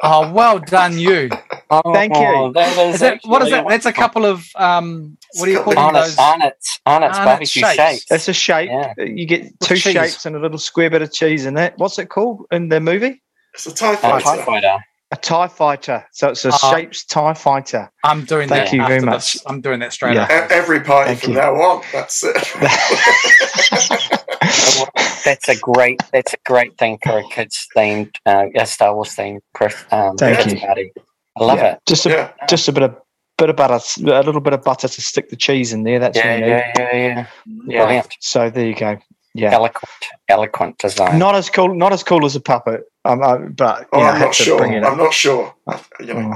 Oh, well done, you. Oh, [LAUGHS] Thank you. That is Is that what is actually that? That's a couple of um. What do you call Arnott's, those? Arnott's, Arnott's Arnott's barbecue shapes. shapes. It's a shape. Yeah. You get two shapes and a little square bit of cheese in it. What's it called in the movie? it's a TIE Oh, fighter. TIE fighter. A TIE fighter. So it's a Uh-huh. shapes TIE fighter. I'm doing Thank that. you very much. this. I'm doing that straight Yeah. up. E- Every party Thank from you. now on. That's it. [LAUGHS] [LAUGHS] That's a great. That's a great thing for a kids themed, uh, a Star Wars themed Chris, um, Thank you. party. I love Yeah. it. Just a yeah. just a bit of bit of butter, a little bit of butter to stick the cheese in there. That's Yeah, what you need. yeah, yeah, yeah. Yeah. Brilliant. So there you go. Yeah. Eloquent, eloquent design. Not as cool. Not as cool as a puppet. Um, uh, but Oh, yeah, I I'm not sure. I'm not sure. You know.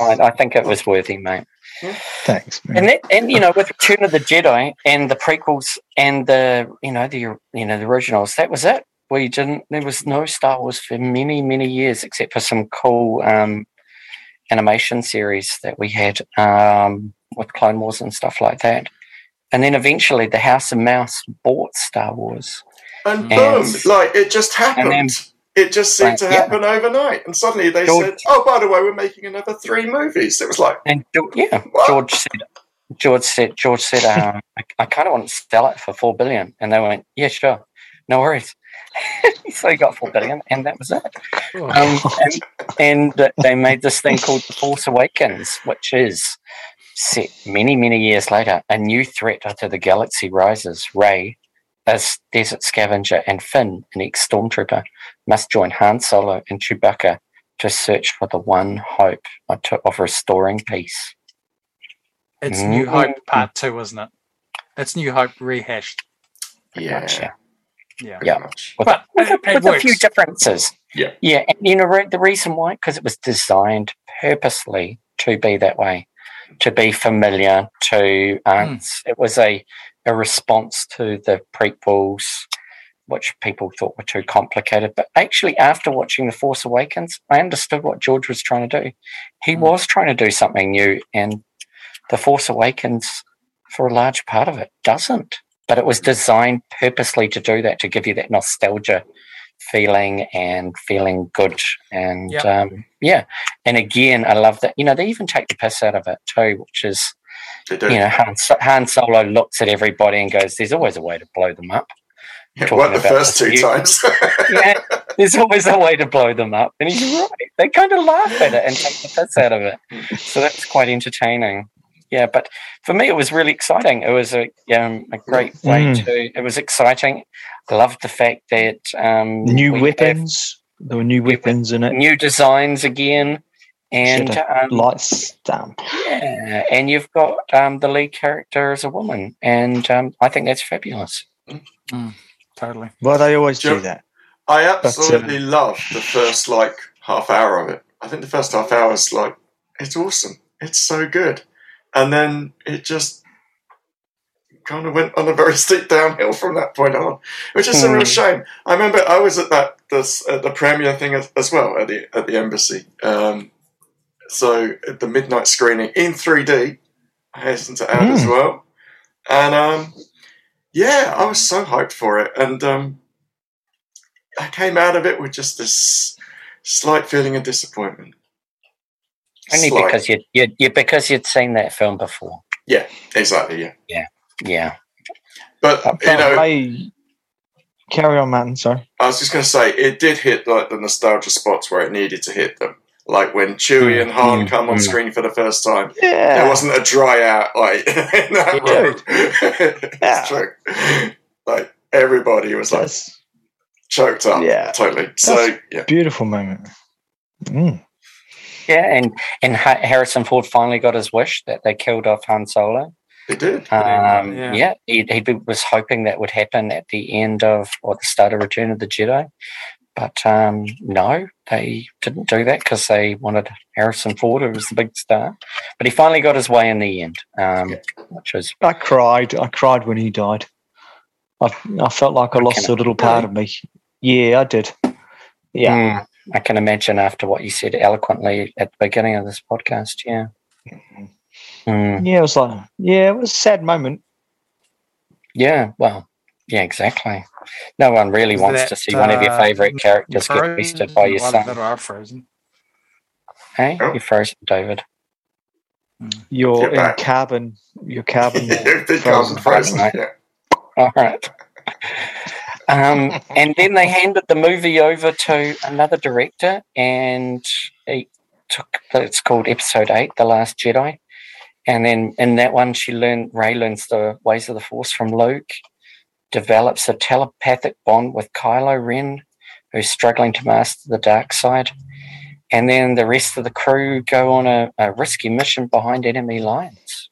I, I think it was worthy, mate. thanks. man. And that, and you know, with Return of the Jedi and the prequels and the you know the you know the originals, that was it. We didn't. There was no Star Wars for many many years, except for some cool um, animation series that we had um, with Clone Wars and stuff like that. And then eventually, the House of Mouse bought Star Wars. And And- boom, like it just happened. Then- it just seemed Right, to yeah. happen overnight. And suddenly they George- said, "Oh, by the way, we're making another three movies." It was like, And Geor- yeah, What? George said, George said, George said, uh, I, I kind of want to sell it for four billion, and they went, yeah, sure, no worries. [LAUGHS] so he got four billion, and that was it. Oh, Um, and, and they made this thing called The Force Awakens, which is set many, many years later. A new threat to the galaxy rises. Rey, as desert scavenger, and Finn, an ex stormtrooper, must join Han Solo and Chewbacca to search for the one hope of of restoring peace. It's New Mm. Hope Part Two, isn't it? It's New Hope rehashed. yeah, Gotcha. Yeah. pretty Yeah. With, But with, it- a, it with a few differences. Yeah. Yeah. And you know, the reason why? Because it was designed purposely to be that way, to be familiar, to, Hmm. it was a, a response to the prequels, which people thought were too complicated. But actually, after watching The Force Awakens, I understood what George was trying to do. He Hmm. was trying to do something new, and The Force Awakens for a large part of it, doesn't. But it was designed purposely to do that, to give you that nostalgia feeling and feeling good. And Yep. um, yeah. And again, I love that. You know, they even take the piss out of it too, which is. You know, Han, Han Solo looks at everybody and goes, there's always a way to blow them up. It talking weren't the first two few- times. [LAUGHS] yeah, there's always a way to blow them up. And he's right. They kind of laugh at it and take the piss out of it. So that's quite entertaining. Yeah, but for me, it was really exciting. It was a um, a great way Mm. to. It was exciting. I loved the fact that um, New we have weapons. There were new weapons in it. new designs again, and Should've um, Light stamp. yeah, and you've got um, the lead character as a woman, and um, I think that's fabulous. Totally. Well, they always Sure. do that. I uh, absolutely love the first like half hour of it. I think the first half hour is like it's awesome. It's so good, and then it just kind of went on a very [LAUGHS] steep downhill from that point on, which is a real Hmm. shame. I remember I was at that this at the premiere thing as, as well at the at the embassy. Um, so at the midnight screening in 3D, I hasten to add as Hmm. well, and um, yeah, I was so hyped for it, and um, I came out of it with just this slight feeling of disappointment. Only Slight. because you you you because you'd seen that film before. yeah, exactly, yeah. Yeah, But But you know, they- carry on, Martin. Sorry. I was just going to say it did hit like the nostalgia spots where it needed to hit them. Like when Chewie and Han Mm, come on mm. screen for the first time, Yeah. there wasn't a dry out like [LAUGHS] in that Yeah. [LAUGHS] room. it's Yeah. true. Like everybody was like That's choked up. Yeah. totally. So yeah, beautiful moment. Mm. yeah, and and Harrison Ford finally got his wish that they killed off Han Solo. it did. Um, Yeah. yeah, he, he was hoping that would happen at the end of or the start of Return of the Jedi, but um, no, they didn't do that because they wanted Harrison Ford, who was the big star. But he finally got his way in the end, um, Yeah. which was I cried. I cried when he died. I, I felt like I lost a little part of me. Yeah, I did. Yeah. Mm, I can imagine after what you said eloquently at the beginning of this podcast. Yeah. Mm, Yeah, it was like, yeah, it was a sad moment. yeah. Well. Yeah. Exactly. No one really Is wants that, to see one of your uh, favourite characters get wasted by your Frozen, son. That are frozen. Hey, Oh. you're frozen, David. You're Get in back. carbon. You're carbon. Frozen. frozen. Right. Yeah. All right. Um, [LAUGHS] and then they handed the movie over to another director, and he took. It's called Episode Eight, The Last Jedi. And then in that one, she learned Rey learns the ways of the Force from Luke, develops a telepathic bond with Kylo Ren, who's struggling to master the dark side. And then the rest of the crew go on a, a risky mission behind enemy lines.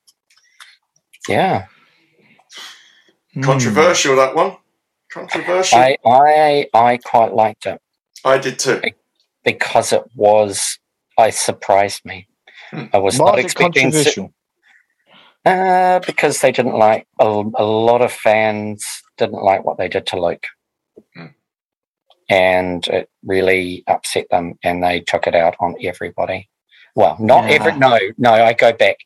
Yeah. Mm. Controversial that one. Controversial. I, I, I I quite liked it I did too. because it was I surprised me. Hmm. I was Why not expecting to, controversial? uh, because they didn't like a, a lot of fans didn't like what they did to Luke, Hmm. and it really upset them, and they took it out on everybody. Well, not Yeah. every. No, no. I go back.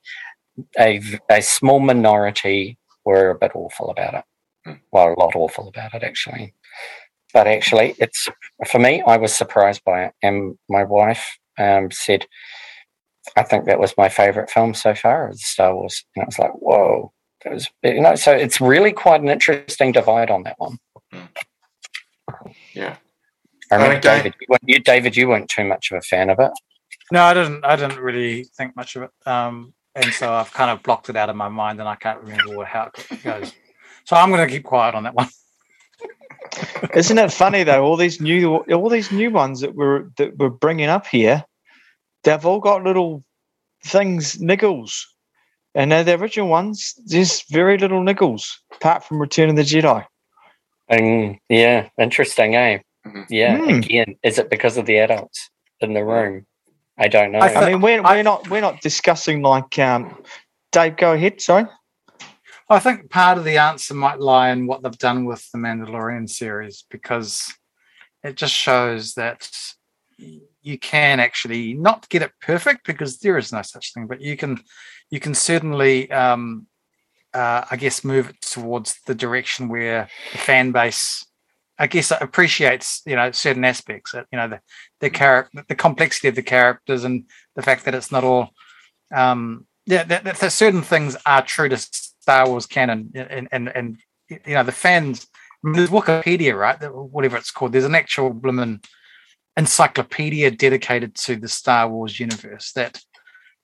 A a small minority were a bit awful about it. Hmm. Well, a lot awful about it actually. But actually, it's for me. I was surprised by it, and my wife um, said, "I think that was my favorite film so far of the Star Wars." And I was like, "Whoa!" That was you know. So it's really quite an interesting divide on that one. Yeah. I remember Okay. David. You, weren't- you, David, you weren't too much of a fan of it. No, I didn't. I didn't really think much of it, um, and so I've kind of blocked it out of my mind, and I can't remember what, how it goes. So I'm going to keep quiet on that one. Isn't it funny though? All these new, all these new ones that we're that we're bringing up here, they've all got little things, niggles, and they're the original ones. There's very little niggles apart from Return of the Jedi. And yeah, interesting, eh? Mhm. Yeah. Hmm. Again, is it because of the adults in the room? I don't know. I I mean, we're, we're not we're not discussing like um, Dave. Go ahead. Sorry. I think part of the answer might lie in what they've done with the Mandalorian series because it just shows that you can actually not get it perfect because there is no such thing, but you can you can certainly um, uh, I guess, move it towards the direction where the fan base, I guess, appreciates you know certain aspects. You know the the character, the complexity of the characters, and the fact that it's not all. Um, yeah, that, that, certain things are true to Star Wars canon, and and and you know the fans. I mean, there's Wookieepedia, right? Whatever it's called. There's an actual blimmin' encyclopedia dedicated to the Star Wars universe that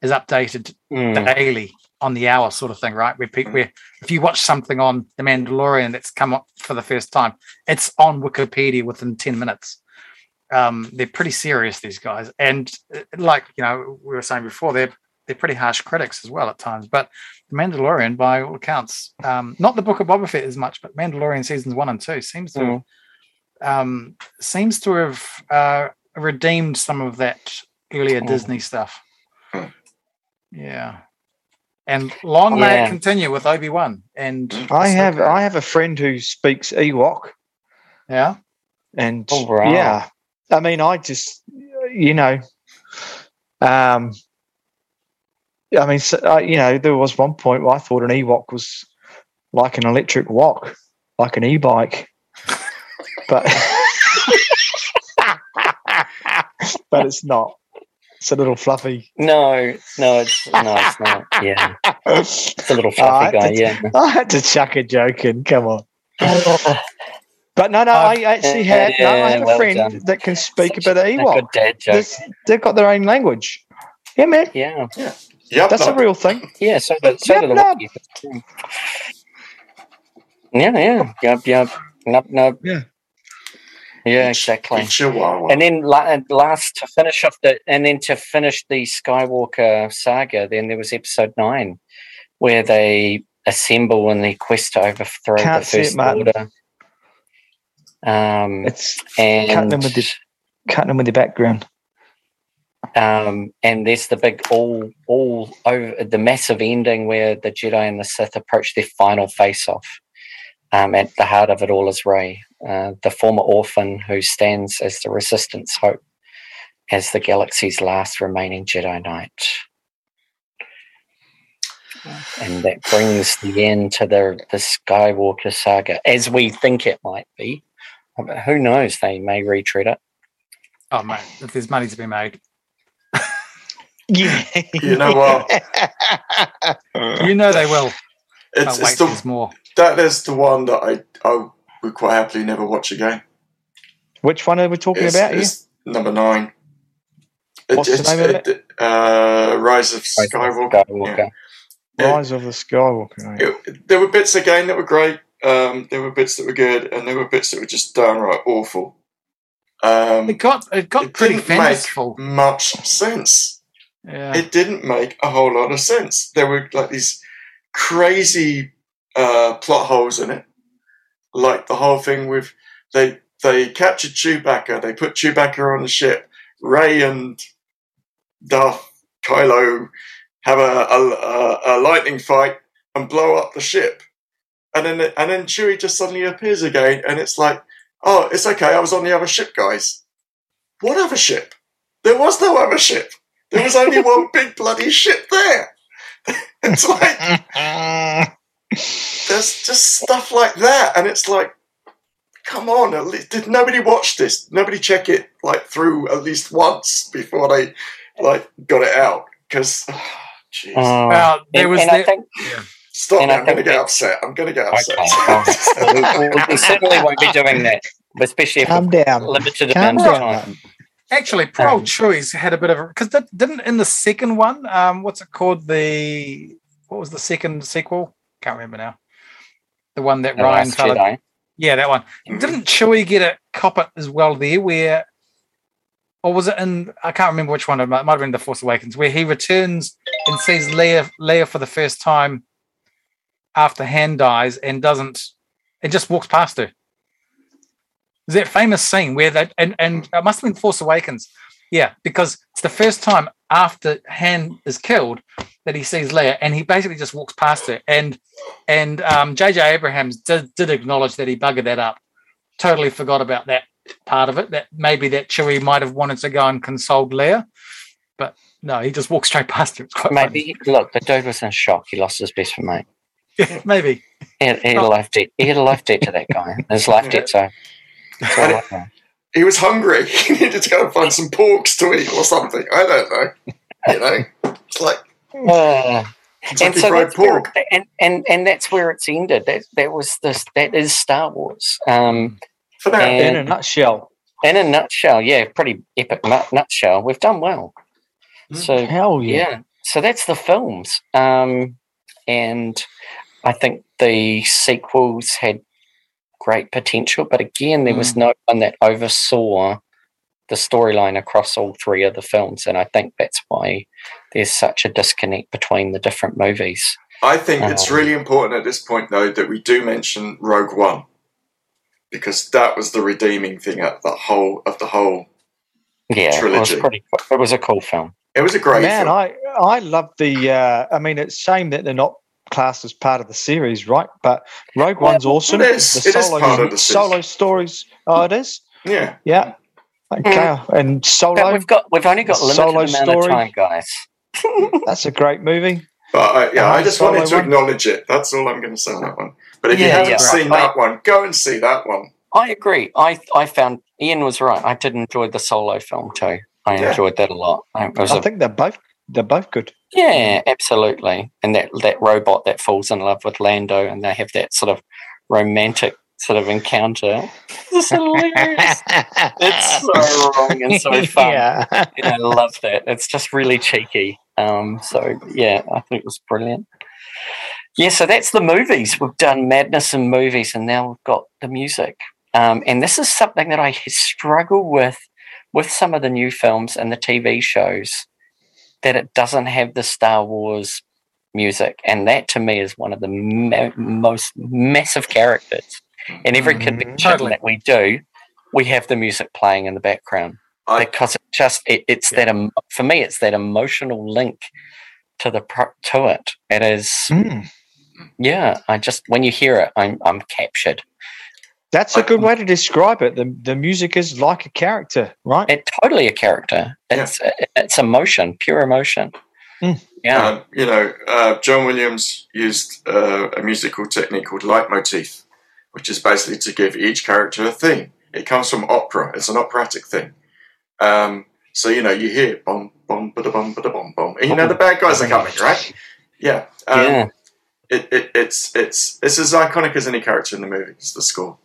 is updated Mm. daily on the hour sort of thing, right? Where, pe- where if you watch something on The Mandalorian that's come up for the first time, it's on Wookieepedia within 10 minutes. Um, they're pretty serious, these guys. And uh, like, you know, we were saying before, they're they're pretty harsh critics as well at times. But The Mandalorian, by all accounts, um, not the Book of Boba Fett as much, but Mandalorian seasons one and two seems to Mm. Um, seems to have uh, redeemed some of that earlier Mm. Disney stuff. Yeah. And long may Yeah. it continue with Obi Wan. And I have I have a friend who speaks Ewok, yeah. and Oh, wow. yeah, I mean, I just you know, um, I mean, so, uh, you know, there was one point where I thought an Ewok was like an electric wok, like an e-bike, but [LAUGHS] but it's not. It's a little fluffy. No, no, it's no, it's not. Yeah, it's a little [LAUGHS] fluffy I guy. to- Yeah. I had to chuck a joke in. Come on. But no, no, I actually had no, I have a well friend done. that can speak a bit of A Ewok. good dad joke. They've got their own language. Yeah, man, Yeah, Yep. that's a real thing. yeah. So the so Yep, do the nub. Wookiees. Yeah, yeah, yep, yep, nub, nub. Yeah. Yeah, exactly. Chihuahua. And then la- and last to finish off the and then to finish the Skywalker saga, then there was episode nine, where they assemble in their quest to overthrow Can't the see it, first order. Um, It's and cutting them with the cutting them with the background. um, and there's the big all all over the massive ending where the Jedi and the Sith approach their final face off. Um, at the heart of it all is Rey, uh, the former orphan who stands as the Resistance hope, as the galaxy's last remaining Jedi Knight. And that brings the end to the the Skywalker saga, as we think it might be. But who knows? They may retread it. Oh, mate, if there's money to be made. [LAUGHS] Yeah, You know what? You know they will. It's, it's the, more. that is the one that I, I would quite happily never watch again. Which one are we talking It's, about here? it's number nine. It- What's the it's- name of it- uh, Rise of Skywalker. Skywalker. Yeah. Rise of the Skywalker. It- there were bits again that were great. Um, there were bits that were good, and there were bits that were just downright awful. Um, It got it got it pretty didn't make fanciful. much sense. Yeah. It didn't make a whole lot of sense. There were like these crazy uh, plot holes in it, like the whole thing with they they captured Chewbacca, they put Chewbacca on the ship. Rey and Darth Kylo have a, a, a, a lightning fight and blow up the ship, and then and then Chewie just suddenly appears again, and it's like, oh, it's okay. I was on the other ship, guys. What other ship? There was no other ship. There was only [LAUGHS] one big bloody ship there. [LAUGHS] it's like [LAUGHS] there's just stuff like that, and it's like, come on, at least did nobody watch this? Nobody check it like through at least once before they like got it out? Because, [SIGHS] jeez, Oh. Well, there and, was and I that- think stop! and it, I I'm going to get upset. I'm going to get upset. [LAUGHS] Okay, we, we- we certainly won't be doing that, especially if Calm we're down. limited Calm amount of time. Actually, poor old Um, Chewie's had a bit of a because didn't in the second one, um, what's it called? The what was the second sequel? Can't remember now. The one that The Rian fella, Jedi. yeah, that one. Mhm. Didn't Chewie get a cop it as well there? Where, or was it in? I can't remember which one. It might, might have been the Force Awakens, where he returns and sees Leia, Leia for the first time after Han dies, and doesn't, and just walks past her. Is that famous scene where that and and it must have been Force Awakens, yeah, because it's the first time after Han is killed that he sees Leia, and he basically just walks past her. And and um, J.J. Abrams did, did acknowledge that he buggered that up. Totally forgot about that part of it. That maybe that Chewie might have wanted to go and console Leia, but no, he just walked straight past her. It's quite funny. Maybe look, the dude was in shock. He lost his best mate. Yeah, [LAUGHS] maybe. He had, he had a life debt. He had a life debt to that guy. His life debt. So. [LAUGHS] that's all I know. He was hungry. [LAUGHS] He needed to go and find some porks to eat or something. I don't know. You know, it's like Uh, and Kentucky so Fried that's where, Pork. and, and and that's where it's ended. That that was this. That is Star Wars. Um, For now, And- In a nutshell. in a nutshell, yeah, pretty epic nut, nutshell. We've done well. Mm. So Hell yeah. yeah. so that's the films, um, and I think the sequels had great potential, but again, there was no one that oversaw the storyline across all three of the films, and I think that's why there's such a disconnect between the different movies. I think it's Um, really important at this point, though, that we do mention Rogue One because that was the redeeming thing of the whole of the whole. Yeah, it was Trilogy. pretty. It was a cool film. It was a great Man, film. I I love the. Uh, I mean, it's shame that they're not classed as part of the series, right? But Rogue Well, One's awesome. it is. The It is part of the [LAUGHS] solo series. stories. Oh, it is. yeah, Yeah. Okay. And But solo. we've got we've only got The limited solo amount of story. time, guys. [LAUGHS] That's a great movie. but I, yeah, Uh, I just wanted to one. acknowledge it. That's all I'm going to say on that one. But if you haven't yeah, seen right. that one, go and see that one. I agree. I I found Ian was right. I did enjoy the solo film too. I Yeah. enjoyed that a lot. It was I a, think they're both they're both good. yeah, absolutely. And that that robot that falls in love with Lando, and they have that sort of romantic sort of encounter. [LAUGHS] It's hilarious. It's so wrong and so [LAUGHS] fun. Yeah. And I love that. It's just really cheeky. Um, so yeah, I think it was brilliant. Yeah, so that's the movies. We've done madness in movies, and now we've got the music. Um, and this is something that I struggle with with some of the new films and the TV shows that it doesn't have the Star Wars music, and that to me is one of the ma- most massive characters. In every Mhm. convention Totally. that we do, we have the music playing in the background I, because it just it, it's that em- for me it's that emotional link to the pro- to it. It is Mm. yeah. I just when you hear it, I'm I'm captured. That's a good way to describe it. The the music is like a character, right? It's totally a character. It's it's emotion, pure emotion. Mm. Yeah, um, you know, uh, John Williams used uh, a musical technique called leitmotif, which is basically to give each character a theme. It comes from opera. It's an operatic thing. Um, so you know, you hear bum bum ba bum ba bum bum, and you know the bad guys are coming, right? Yeah. Um, yeah. It, it, it's it's it's as iconic as any character in the movie. It's the score.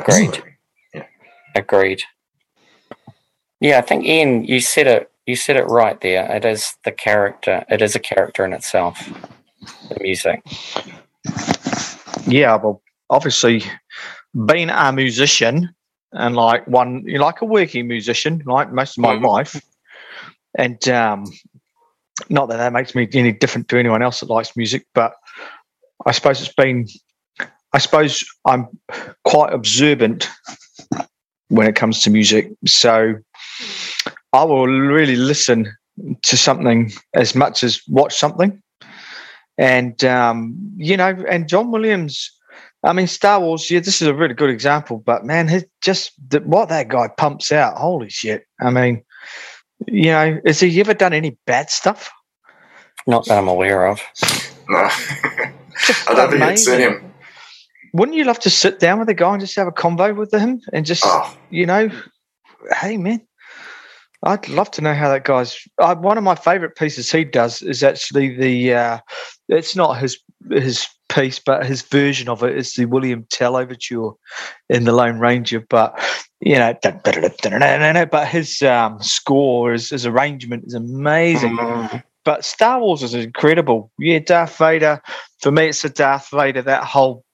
Agreed. Agreed. Yeah, I think Ian, you said it. You said it right there. It is the character. It is a character in itself. The music. Yeah, well, obviously, being a musician and like one, you like a working musician, like most of my Mhm. life, and um, not that that makes me any different to anyone else that likes music, but I suppose it's been, I suppose I'm quite observant when it comes to music, so I will really listen to something as much as watch something and um, you know, and John Williams. I mean, Star Wars. Yeah, this is a really good example. But man, his, just the, what that guy pumps out. Holy shit! I mean, you know, has he ever done any bad stuff? Not that I'm aware of. No, [LAUGHS] I don't think I've seen him. Wouldn't you love to sit down with a guy and just have a convo with him and just, Oh, you know, hey man, I'd love to know how that guy's. Uh, one of my favorite pieces he does is actually the. Uh, it's not his his piece, but his version of it is the William Tell overture in the Lone Ranger. But you know, but his um, score, his, his arrangement is amazing. Mm. But Star Wars is incredible. Yeah, Darth Vader. For me, it's a Darth Vader. That whole.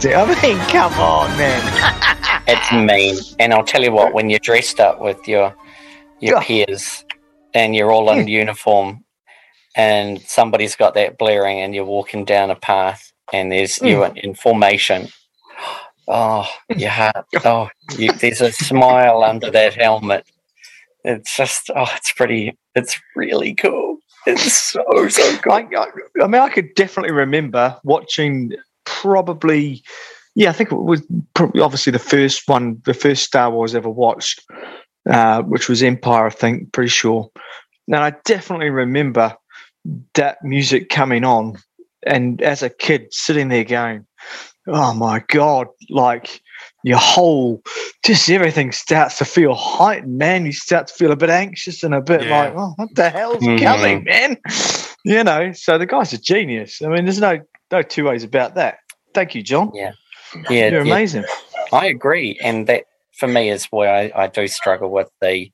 I mean, come on, man. It's mean. And I'll tell you what, when you're dressed up with your your peers and you're all in uniform and somebody's got that blaring and you're walking down a path and there's mm. you in, in formation. Oh, mm. your heart. Oh, you, there's a smile under that helmet. It's just, oh, it's pretty, it's really cool. It's so, so cool. I, I, I mean, I could definitely remember watching probably, yeah, I think it was probably obviously the first one, the first Star Wars ever watched, uh, which was Empire, I think, pretty sure. And I definitely remember that music coming on, and as a kid sitting there going, "Oh my god!" Like your whole, just everything starts to feel heightened, man. You start to feel a bit anxious and a bit Yeah. like, "Oh, what the hell's Mhm. coming, man?" [LAUGHS] You know. So the guy's a genius. I mean, there's no no two ways about that. Thank you, John. Yeah, You're yeah, amazing. I agree, and that for me is where I, I do struggle with the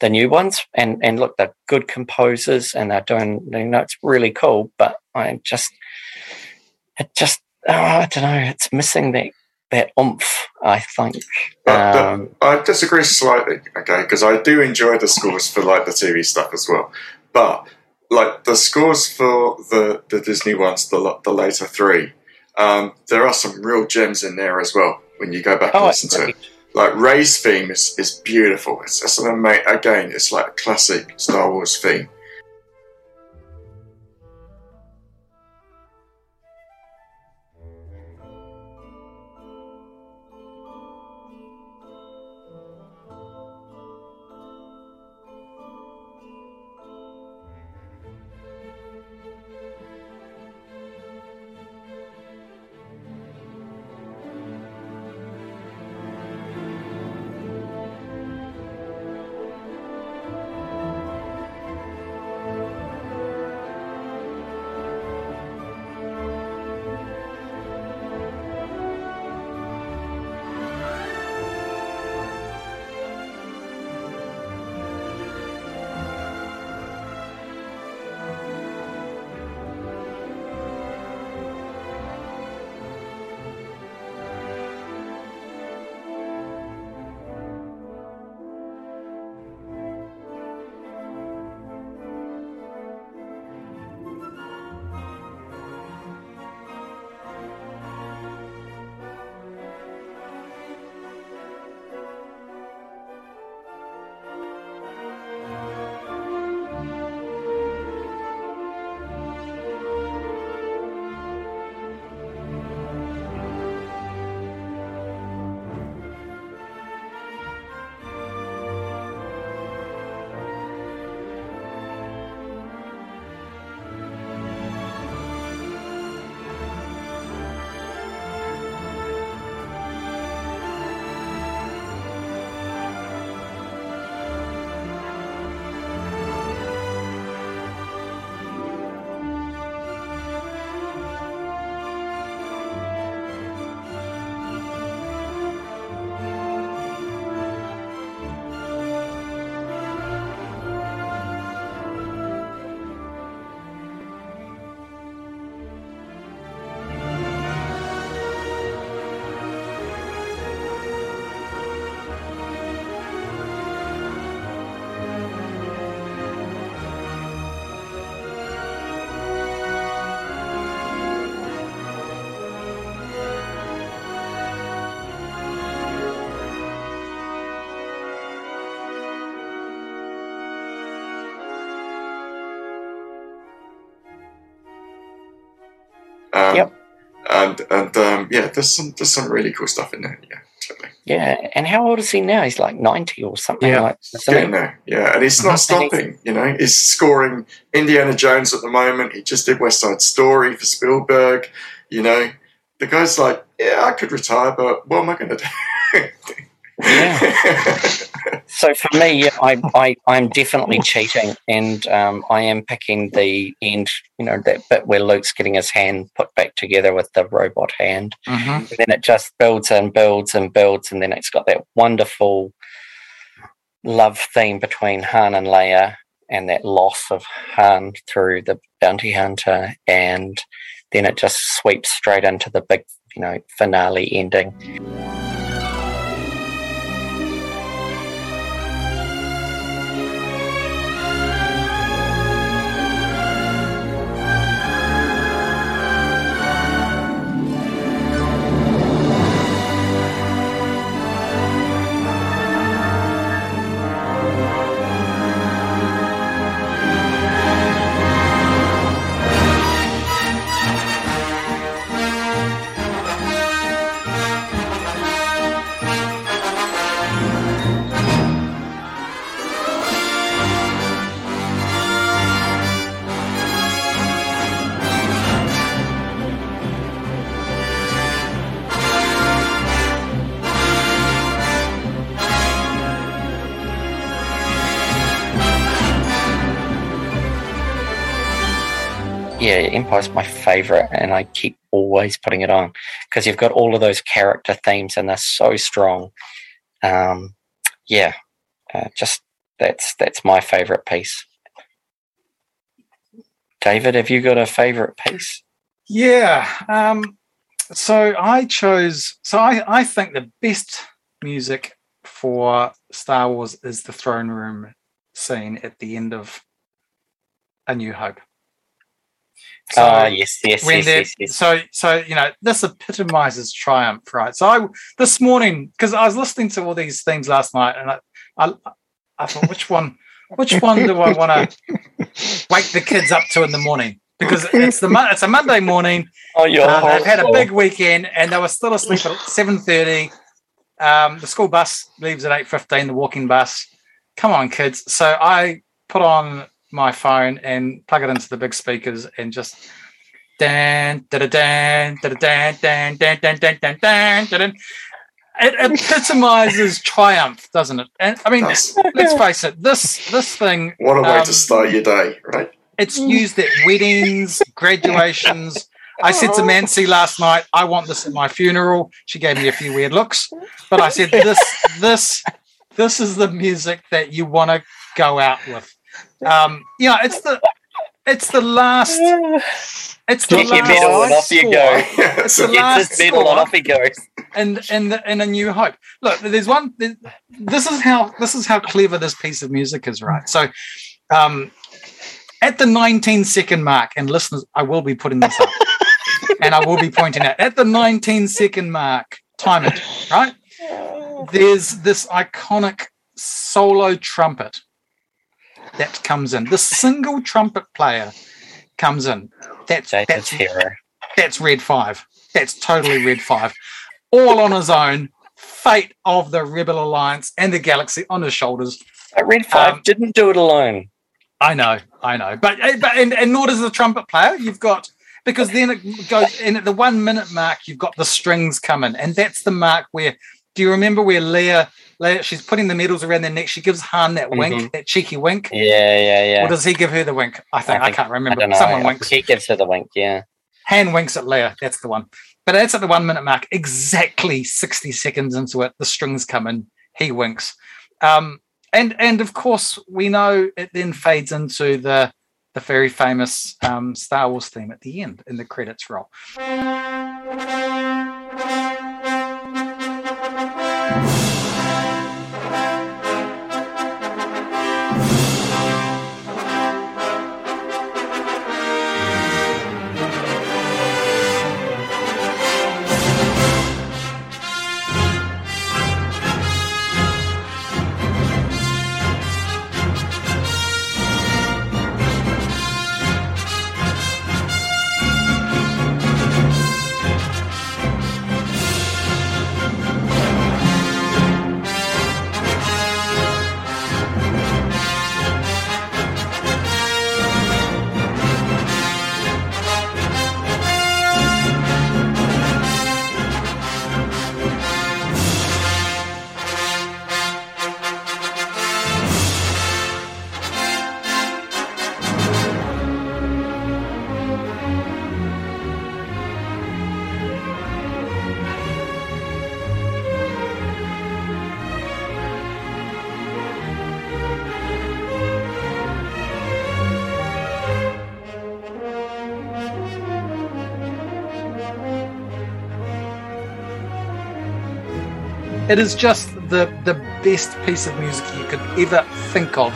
the new ones. And and look, they're good composers, and they're doing. You know, it's really cool, but I just it just oh, I don't know. It's missing that that oomph. I think. But, but Um, I disagree slightly, okay, because I do enjoy the scores for like the TV stuff as well. But like the scores for the the Disney ones, the the later three, um, there are some real gems in there as well. When you go back and oh, I listen to it, like Rey's theme is, is beautiful. It's, it's an ama- again, it's like a classic Star Wars theme. Um, Yep. And and um, yeah, there's some there's some really cool stuff in there. Yeah, totally. yeah, and how old is he now? He's like ninety or something Yeah. like. Getting there. Yeah, and he's not. And he's- stopping. You know, he's scoring Indiana Jones at the moment. He just did West Side Story for Spielberg. You know, the guy's like, yeah, I could retire, but what am I going to do? [LAUGHS] Yeah. [LAUGHS] So for me, yeah, I, I I'm definitely cheating, and um, I am picking the end. You know that bit where Luke's getting his hand put back together with the robot hand, Mhm. and then it just builds and builds and builds, and then it's got that wonderful love theme between Han and Leia, and that loss of Han through the bounty hunter, and then it just sweeps straight into the big you know finale ending. Yeah, Empire's my favorite, and I keep always putting it on because you've got all of those character themes, and they're so strong. Um, yeah, uh, just that's that's my favorite piece. David, have you got a favorite piece? Yeah. Um, so I chose. So I I think the best music for Star Wars is the throne room scene at the end of A New Hope. So oh yes, yes, yes, yes, yes, So so you know this epitomizes triumph, right? So I this morning because I was listening to all these things last night, and I I, I thought which one which one do I want to [LAUGHS] wake the kids up to in the morning? Because it's the it's a Monday morning. [LAUGHS] Oh, you're um, They've had a big weekend, and they were still asleep at seven thirty. Um, the school bus leaves at eight fifteen. The walking bus. Come on, kids! So I put on my phone and plug it into the big speakers and just dan da da dan da da dan dan dan dan dan dan dan dan. It epitomizes [LAUGHS] triumph, doesn't it? And I mean, let's face it. This this thing. What a way um, to start your day, right? It's used at weddings, graduations. I said to Mancy last night, "I want this at my funeral." She gave me a few weird looks, but I said, "This, this, this is the music that you want to go out with." Um, yeah, it's the it's the last. [SIGHS] It's the Get last medal and off you go. [LAUGHS] It's the last this medal and score. off he goes. and and and a new hope. Look, there's one. This is how this is how clever this piece of music is, right? So, um, at the 19 second mark, and listeners, I will be putting this up, [LAUGHS] and I will be pointing out at the 19 second mark. Time it right. [SIGHS] There's this iconic solo trumpet that comes in. The single trumpet player comes in. That's David's that's hero. that's red five. That's totally red five. All on his own. Fate of the Rebel Alliance and the galaxy on his shoulders. But Red Five Um, didn't do it alone. I know, I know, but eh, but and, and nor does the trumpet player. You've got because then it goes and at the one minute mark, you've got the strings coming, and that's the mark where. Do you remember where Leia? She's putting the medals around their neck. She gives Han that mm-hmm. wink, that cheeky wink. Yeah, yeah, yeah. Or does he give her the wink? I think I, think, I can't remember. I Someone I winks. He gives her the wink. Yeah. Han winks at Leia. That's the one. But that's at the one minute mark. Exactly sixty seconds into it, the strings come in. He winks. Um, and and of course we know it then fades into the the very famous um, Star Wars theme at the end in the credits roll. [LAUGHS] it is just the the best piece of music you could ever think of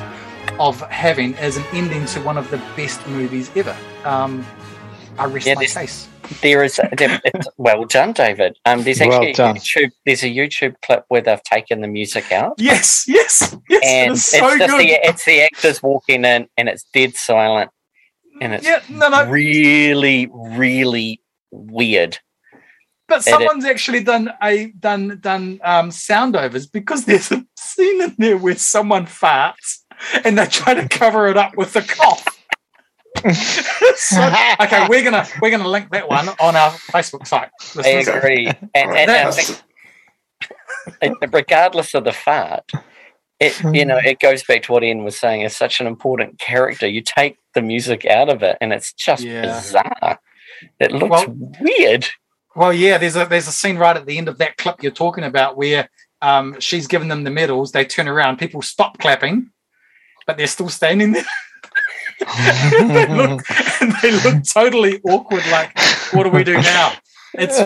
of having as an ending to one of the best movies ever. Um, I rest Yeah, my this- case. There is there- it's, well done, David. Um, there's Well actually done. a YouTube. There's a YouTube clip where they've taken the music out, Yes, yes, yes. and it it's so just good. the it's the actors walking in, and it's dead silent, and it's yeah, no, no. really, really weird. But it- someone's actually done a done done um, sound overs because there's a scene in there where someone farts and they try to cover it up with a cough. [LAUGHS] So- okay, we're gonna we're gonna link that one on our Facebook site. I agree, and, and, and I think regardless of the fart, it you know it goes back to what Ian was saying. It's such an important character. You take the music out of it, and it's just Yeah. bizarre. It looks Well- weird. Well, yeah, there's a there's a scene right at the end of that clip you're talking about where um, she's giving them the medals. They turn around, people stop clapping, but they're still standing there. and, [LAUGHS] they look, and they look totally awkward. Like, what do we do now? It's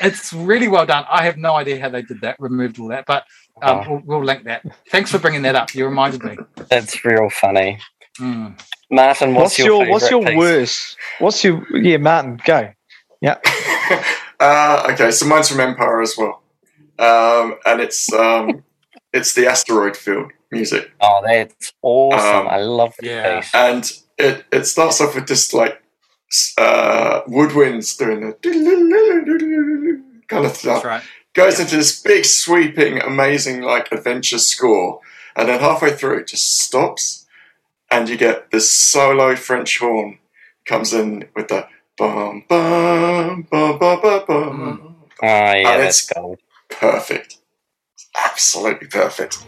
it's really well done. I have no idea how they did that, removed all that, but um, Oh. we'll, we'll link that. Thanks for bringing that up. You reminded me. That's real funny. Mm. Martin, what's, What's, your, your what's your piece? worst? What's your yeah, Martin? Go. [LAUGHS] uh, okay, so mine's from Empire as well, um, and it's um, [LAUGHS] it's the asteroid field music, Oh, that's awesome! Um, I love that yeah. piece. and it it starts off with just like uh, woodwinds doing the [LAUGHS] kind of That's stuff. right. Goes into this big sweeping, amazing like adventure score, and then halfway through it just stops, and you get this solo French horn comes in with the bum bum bum bum bum bum. Hmm. Ah, oh yeah, and that's gold. perfect. Absolutely perfect.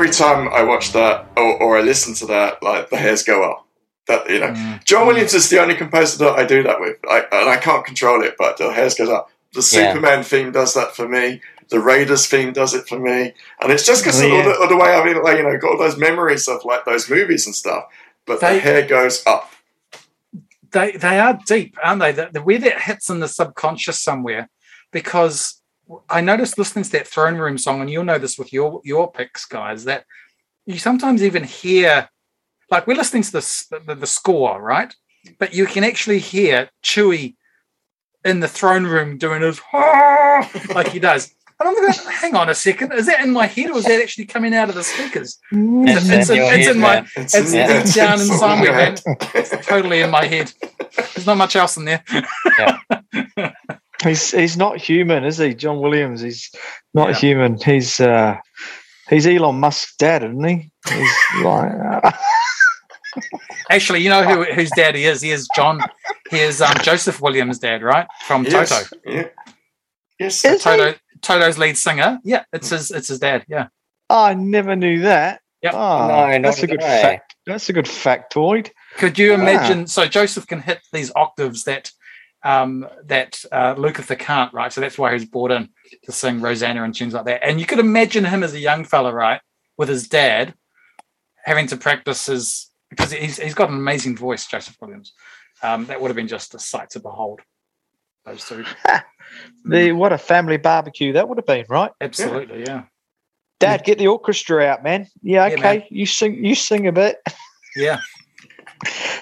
Every time I watch that or, or I listen to that, like the hairs go up. That you know, Mm. John Williams is the only composer that I do that with, I, and I can't control it, but the hairs goes up. The Yeah. Superman theme does that for me. The Raiders theme does it for me, and it's just because Oh, of, yeah. the, of the way I've been, like, you know, got all those memories of like those movies and stuff. But They- the hair goes up. they they are deep, aren't they? The, the where that hits in the subconscious somewhere, because I noticed listening to that throne room song, and you'll know this with your your picks, guys, that you sometimes even hear, like we're listening to this the, the score, right? But you can actually hear Chewie in the throne room doing his like he does. And I'm going, hang on a second, is that in my head or is that actually coming out of the speakers? It's, It's in it's head, in my-. It's, It's Yeah. deep down it's inside all me, in man. It's totally in my head. There's not much else in there. [LAUGHS] He's he's not human, is he? John Williams. He's not Yeah. human. He's uh, he's Elon Musk's dad, isn't he? He's [LAUGHS] like uh, Actually, you know who [LAUGHS] whose dad he is? He is John. He is um, Joseph Williams' dad, right? From Yes. Toto. Yeah. Yes. Is he? Toto's lead singer. Yeah, it's his. It's his dad. Yeah. I never knew that. Yep. Oh, No, that's a good I. fact. That's a good factoid. Could you Ah. imagine? So Joseph can hit these octaves that um, that uh, Lukather can't, right? So that's why he's brought in to sing Rosanna and tunes like that. And you could imagine him as a young fella, right? with his dad, having to practice his because he's he's got an amazing voice, Joseph Williams. Um, that would have been just a sight to behold. Those two, [LAUGHS] The what a family barbecue that would have been, right? absolutely, yeah, Dad, get the orchestra out, man. Yeah, Yeah, okay. You sing you sing a bit. yeah. [LAUGHS]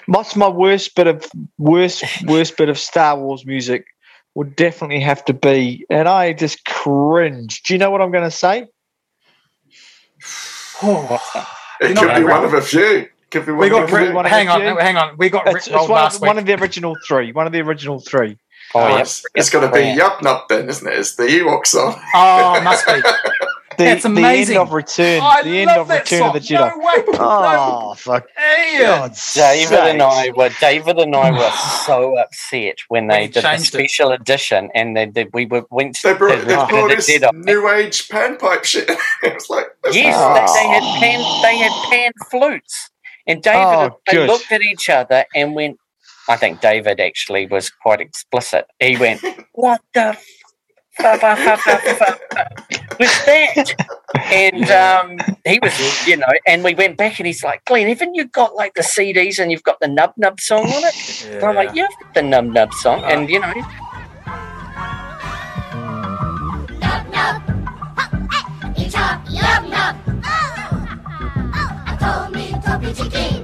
What's my worst bit of worst worst bit of Star Wars music would definitely have to be, and I just cringe. Do you know what I'm going to say? [SIGHS] It could be one of a few. Could be one We got of Rick- one hang the on, few. hang on. We got It's, it's one, last of, one of the original three. One of the original three. Oh, Oh, yeah. it's, it's got to be Yub Nub then, isn't it? It's the Ewok song. Oh, must be. [LAUGHS] The, That's the end of Return. I the end love of that Return song. of the Jedi. [LAUGHS] No way. Oh, fuck. No. Ian. God's David and I were David and I were [SIGHS] so upset when When they he did the changed it. special edition and they did, we were, went to They brought, they the, brought the this Jedi. new age panpipe shit. [LAUGHS] it was like, Yes, Oh. they, they had pan they had pan flutes, and David Oh, and they good. looked at each other and went. I think David actually was quite explicit. He went, [LAUGHS] "What the [LAUGHS] was that?" And um, he was, you know, and we went back, and he's like, "Glenn, haven't you got like the CDs and you've got the Nub Nub song on it?" And I'm like, "Yeah, I've got the Nub Nub song," and you know, Nub nub. Each up, yum nub. I told me to be chicken.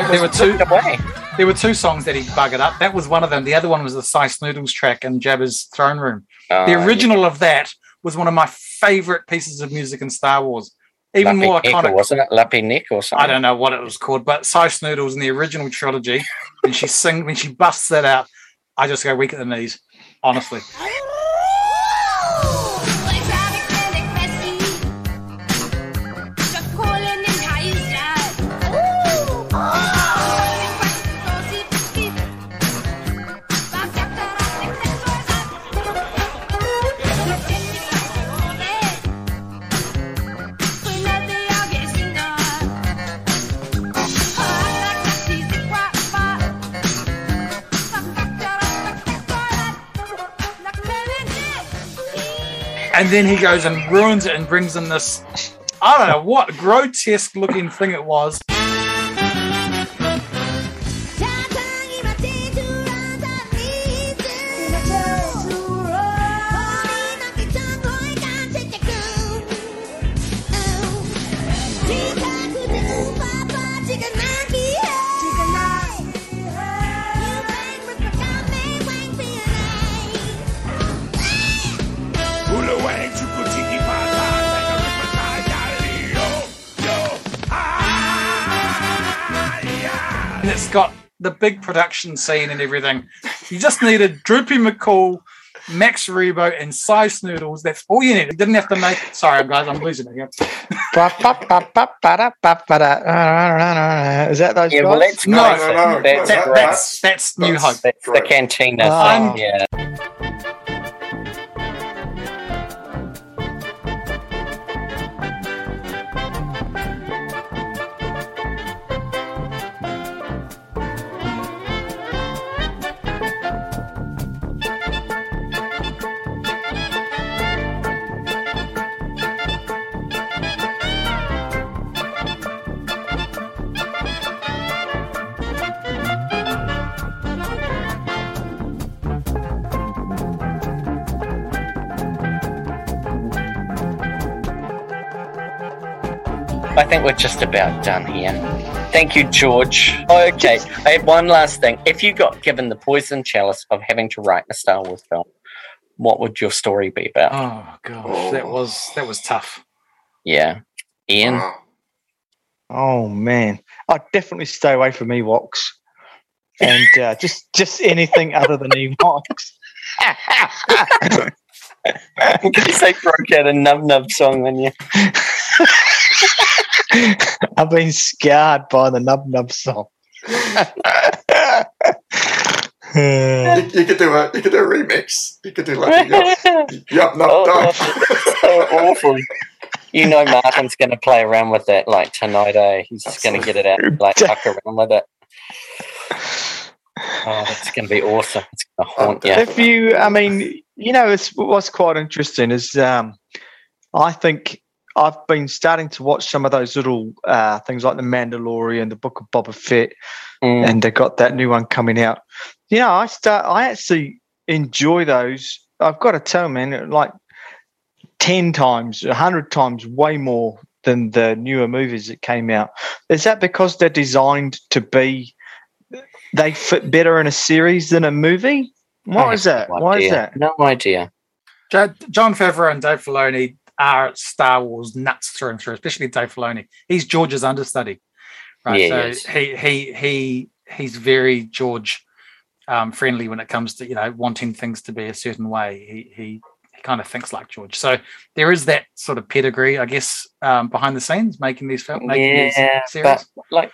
And there were two. Away. There were two songs that he buggered up. That was one of them. The other one was the Sy Snootles track in Jabba's throne room. Oh, The original of that was one of my favorite pieces of music in Star Wars. Even more iconic. wasn't it? Lapti Nek or something? I don't know what it was called, but Sy Snootles in the original trilogy, when she sing when she busts that out, I just go weak at the knees. Honestly. And then he goes and ruins it and brings in this I don't know what grotesque looking thing it was. Got the big production scene and everything. You just needed Droopy McCool, Max Rebo, and Sy Snootles. That's all you needed. You didn't have to make. Sorry, guys, I'm losing it. Is that those Yeah, well, guys? that's No, nice. no, no, That's, That, that's that's New Hope. That's the Great. cantina Ah. thing. Yeah. Think we're just about done here. Thank you, George. Okay, I have one last thing. If you got given the poison chalice of having to write a Star Wars film, what would your story be about? Oh gosh, that was that was tough. Yeah. Ian? Oh man, I'd definitely stay away from Ewoks, and uh, [LAUGHS] just just anything other than Ewoks. In case they broke out a Yub Nub song on you. [LAUGHS] [LAUGHS] I've been scarred by the Yub Nub song. You, you could do a you could do a remix. You could do like a yup, [LAUGHS] yup nub Oh, dub. so awful. You know Martin's going to play around with that like tonight, eh? He's just going to get it out, like [LAUGHS] fuck around with it. Oh, that's going to be awesome. It's going to haunt you. If you, I mean, you know, it's what's quite interesting is um, I think I've been starting to watch some of those little uh, things like the Mandalorian, the Book of Boba Fett, Mm. and they got that new one coming out. You know, I start, I actually enjoy those. I've got to tell, man, like ten times, a hundred times, way more than the newer movies that came out. Is that because they're designed to be? They fit better in a series than a movie. I Why is that? no Why is that? No idea. Jon Favreau and Dave Filoni are Star Wars nuts through and through, especially Dave Filoni. He's George's understudy, right? Yeah, so he he he he he's very George um, friendly when it comes to you know wanting things to be a certain way. He he he kind of thinks like George. So there is that sort of pedigree, I guess, um, behind the scenes making these films, making Yeah, these series. but like,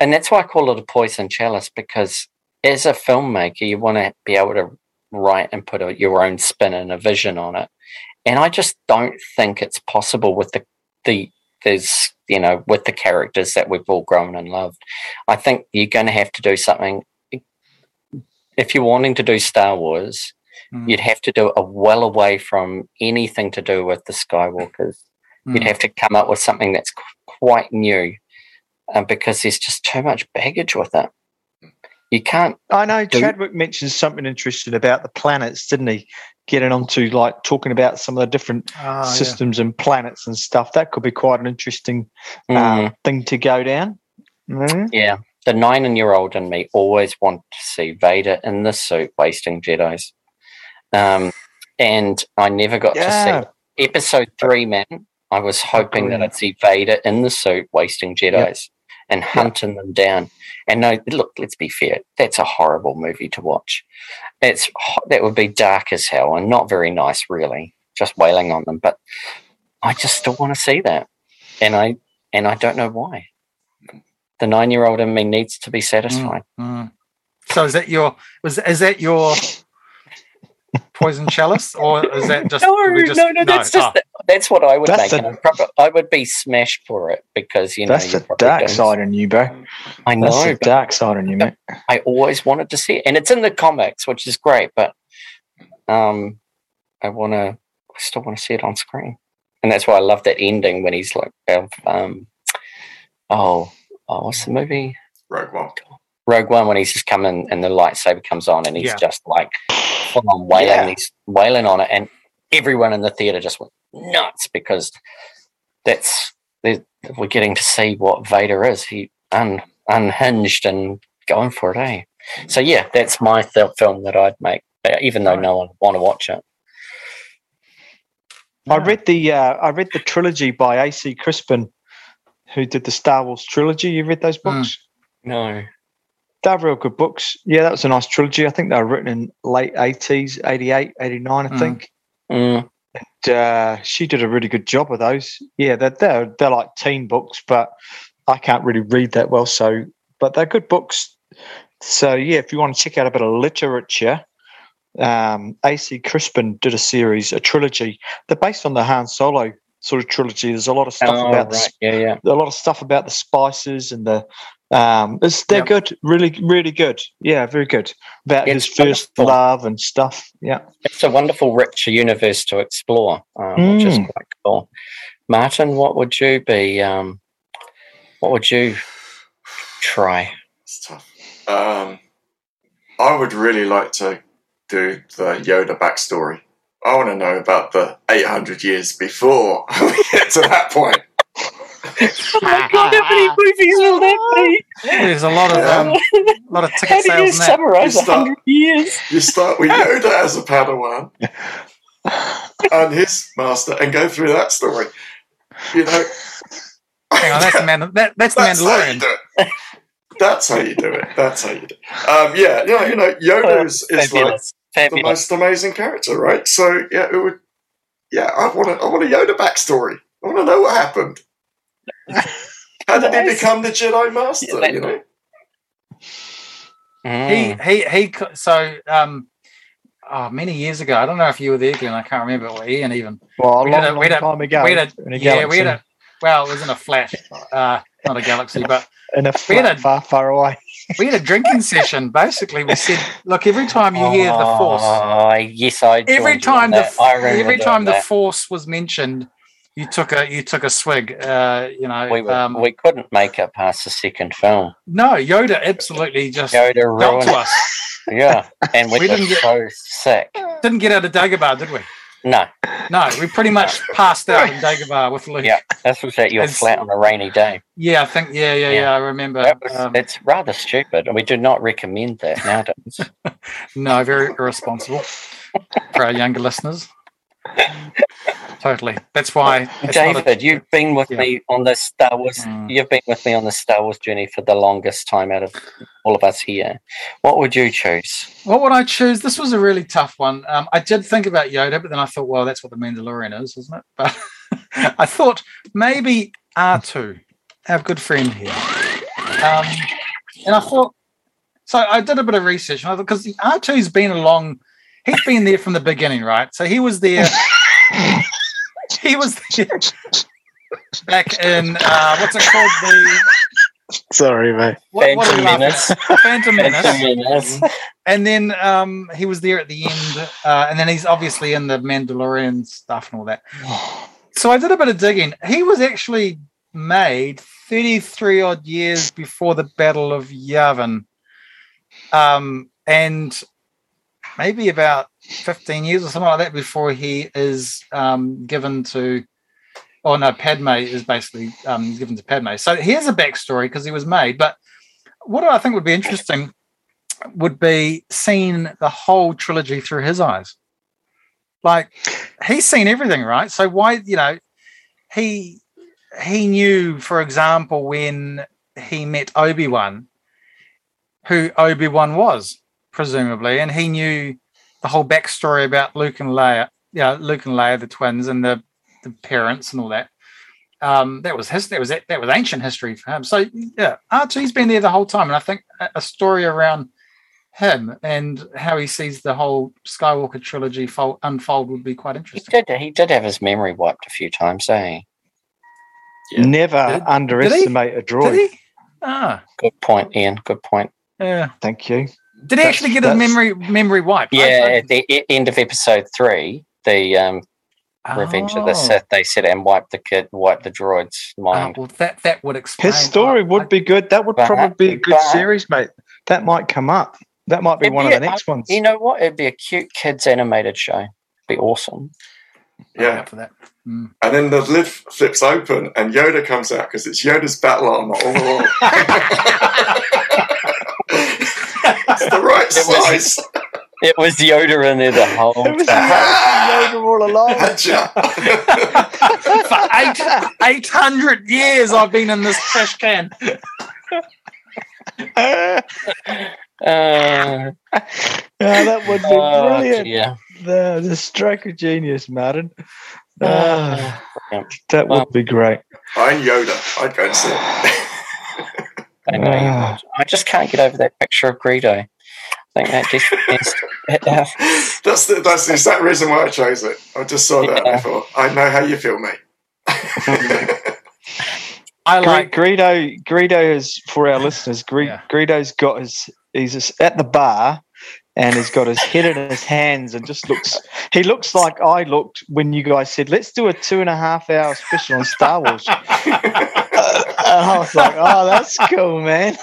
and that's why I call it a poison chalice because as a filmmaker, you want to be able to write and put a, your own spin and a vision on it. And I just don't think it's possible with the the there's you know with the characters that we've all grown and loved. I think you're going to have to do something. If you're wanting to do Star Wars, Mm. you'd have to do a well away from anything to do with the Skywalkers you'd Mm. have to come up with something that's qu- quite new uh, because there's just too much baggage with it. You can't. I know Do- Chadwick mentioned something interesting about the planets, didn't he? Getting onto like talking about some of the different Ah, yeah. systems and planets and stuff. That could be quite an interesting Mm, uh, thing to go down. Mm. yeah, the nine-year-old in me always wanted to see Vader in the suit wasting Jedi's, um, and I never got to see Episode Three. Man, I was hoping that yeah. I'd see Vader in the suit wasting Jedi's and hunting them down. And no, look, let's be fair, that's a horrible movie to watch. It's that would be dark as hell and not very nice, really. Just wailing on them, but I just still want to see that, and I and I don't know why. The nine-year-old in me needs to be satisfied. Mm. So is that your was is that your poison chalice or is that just No, just- no, no, that's just ah, that's what I would That's make. the- and I'd probably, I would be smashed for it because you know That's you the dark don't- side in you, bro. I know, That's the but dark side in you, mate. I always wanted to see it, and it's in the comics, which is great. But um, I want to, I still want to see it on screen, and that's why I love that ending when he's like, um, oh, oh, what's the movie? Rogue One. Rogue One when he's just coming and the lightsaber comes on and he's Yeah. just like full on wailing, Yeah. he's wailing on it, and everyone in the theater just went nuts because that's we're getting to see what Vader is. He un, unhinged and going for it, eh? So yeah, that's my th- film that I'd make, uh, even though no one want to watch it. I read the uh, I read the trilogy by AC Crispin, who did the Star Wars trilogy. You read those Mm. books? No, They're real good books. Yeah, that was a nice trilogy. I think they were written in late 80s, 88, 89, I Mm. think. mm, uh, she did a really good job of those. Yeah, they're, they're they're like teen books, but I can't really read that well. So, but they're good books. So yeah, if you want to check out a bit of literature, um, AC Crispin did a series, a trilogy. They're based on the Han Solo sort of trilogy. There's a lot of stuff oh, about the yeah, yeah. a lot of stuff about the spices and the um it's, they're Yep. good really really good yeah very good about It's his first love and stuff yeah It's a wonderful, rich universe to explore, um, which is Mm. quite cool. Martin, what would you be? Um, what would you try? It's tough. Um, I would really like to do the Yoda backstory. I want to know about the 800 years before [LAUGHS] we get to that point. [LAUGHS] Oh my god, how many [LAUGHS] movies will that be? There's a lot of um, a [LAUGHS] lot of How ticket do you sales in that. You a start- hundred years? You start with Yoda as a Padawan and his master and go through that story. You know, Hang on, that's the man. That, that's the That's how you Mandalorian. do it. That's how you do it. That's how you do it. Um, yeah, you know, you know Yoda is, is like Fabulous, the most amazing character, right? So yeah, it would. Yeah, I want a, I want a Yoda backstory. I want to know what happened. [LAUGHS] How did he become the Jedi Master? Yeah, you know? Mm. He he he. So um, oh, many years ago, I don't know if you were there, Glenn. I can't remember. Or Ian even. Well, a We long, had a- long we had a- time ago. we had in a yeah, we had galaxy. a. Well, it was in a flash, uh, not a galaxy, but [LAUGHS] in a we had a- far, far away. we had a drinking session. Basically, we said, look, every time you hear the force, Oh, yes, I. every time on the that. I every doing time the force was mentioned, you took a you took a swig. Uh, you know, we, were, um, we couldn't make it past the second film. no, Yoda absolutely just Yoda ruined to us. Yeah, and we, We didn't get- so sick. Didn't get out of Dagobah, did we? No, No, we pretty much passed out in Dagobah with Luke. Yeah. this was at your flat on a rainy day. Yeah, I think. Yeah, yeah, yeah. Yeah. I remember. That was, um, it's rather stupid, and we do not recommend that [LAUGHS] nowadays. no, very irresponsible for our younger listeners. [LAUGHS] Totally. That's why. not a- David, you've been with Yeah. me on the Star Wars. Mm. You've been with me on the Star Wars journey for the longest time out of all of us here. What would you choose? What would I choose? This was a really tough one. Um, I did think about Yoda, but then I thought, well, that's what the Mandalorian is, isn't it? But [LAUGHS] I thought maybe R2, our good friend here. Um, and I thought, so I did a bit of research, I thought, because the R2's been along, he's been there from the beginning, right? So he was there. [LAUGHS] he was there back in, uh, what's it called? The Sorry, mate. what, what Phantom we laughing Menace. Phantom Menace. Phantom Menace. and then um, he was there at the end, uh, and then he's obviously in the Mandalorian stuff and all that. [SIGHS] So I did a bit of digging. He was actually made 33 odd years before the Battle of Yavin, um, and maybe about 15 years or something like that before he is um, given to. Oh no, Padme is basically um, given to Padme. So here's a backstory because he was made. But what I think would be interesting would be seeing the whole trilogy through his eyes. Like he's seen everything, right? So why, you know, he he knew, for example, when he met Obi Wan, who Obi Wan was, presumably, and he knew the whole backstory about Luke and Leia, yeah, Luke and Leia, the twins, and the the parents and all that. Um, that was his. That was that was ancient history for him. So yeah, R2's been there the whole time, and I think a, a story around him and how he sees the whole Skywalker trilogy fold, unfold would be quite He interesting. did. He did have his memory wiped a few times, eh? Yeah. Never Did- underestimate a droid. Did he? Ah, Good point, Ian. Good point. yeah. Thank you. Did he That's- actually get his that's- memory memory wiped? I- Yeah, at the e- end of episode three, the um, Revenge of the Oh. Sith, they said and wipe the kid, wipe the droid's Ah, mind. well, that that would explain. His story I- would I- be good. That would But- probably be a good but- series, mate. That might come up. That might be one be of the a- next ones. You know what? It'd be a cute kids animated show. Be awesome. Yeah. for that. Mm. And then the lid flips open and Yoda comes out because it's Yoda's battle armor all along. [LAUGHS] [LAUGHS] it's the right It was- size. It was Yoda in there the whole It was time. Yoda all along. [LAUGHS] For eight eight hundred years, I've been in this trash can. yeah, Uh, that would be oh, brilliant. yeah. The, the stroke of genius, Martin. Uh, Ah, brilliant. that would well- be great. I'm Yoda. I'd go and see it. I know you Ah. I just can't get over that picture of Greedo. I think that just is. [LAUGHS] that's the that's the exact reason why I chose it. I just saw that Yeah. and I thought, I know how you feel, mate. [LAUGHS] I Gre- like. Greedo, Greedo is for our listeners. Gre- Yeah. Greedo's got his. He's just at the bar, and he's got his head in his hands, and just looks. He looks like I looked when you guys said, "Let's do a two and a half hour special on Star Wars." [LAUGHS] and I was like, "Oh, that's cool, man."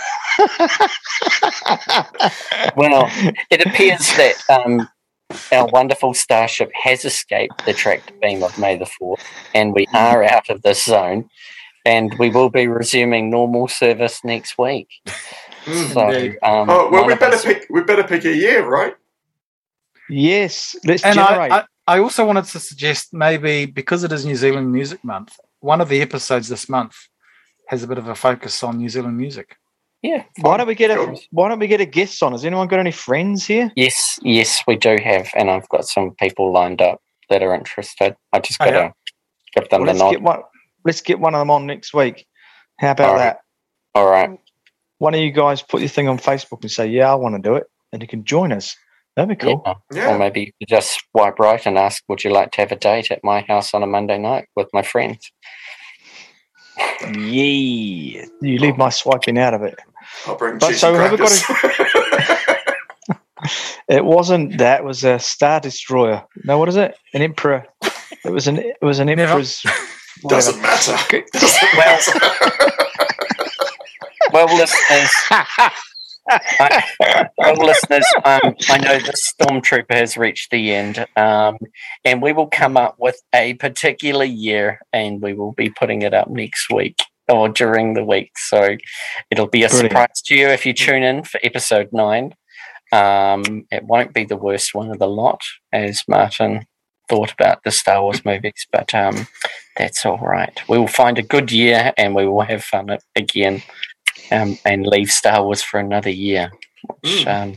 Well, it appears that um, our wonderful starship has escaped the tractor beam of May the 4th, and we are out of this zone, and we will be resuming normal service next week. Mm. So, um, Oh well, we better us- pick. We better pick a year, right? yes, let's And generate. I, I, I also wanted to suggest maybe because it is New Zealand Music Month, one of the episodes this month has a bit of a focus on New Zealand music. Yeah. why don't we get a Why don't we get a guest on? Has anyone got any friends here? Yes, yes, we do have, and I've got some people lined up that are interested. I just Oh, got to yeah. give them Well, the let's nod. get one. Let's get one of them on next week. How about All right. that? All right. One of you guys put your thing on Facebook and say, "Yeah, I want to do it," and you can join us. That'd be cool. Yeah. Yeah. Or maybe you could just swipe right and ask, "Would you like to have a date at my house on a Monday night with my friends?" Yeah, you leave my swiping out of it. I'll bring But cheesy so have we got crackers. [LAUGHS] It wasn't that. It was a Star Destroyer. No, what is it? An Emperor. It was an. It was an Never. Emperor's. [LAUGHS] Doesn't matter. [LAUGHS] Doesn't Well- Well, listeners, I, well, listeners, um, I know the stormtrooper has reached the end, um, and we will come up with a particular year, and we will be putting it up next week or during the week. So it'll be a Brilliant. surprise to you if you tune in for episode nine. Um, it won't be the worst one of the lot, as Martin thought about the Star Wars movies, but um, that's all right. We will find a good year, and we will have fun again um, and leave Star Wars for another year, which um,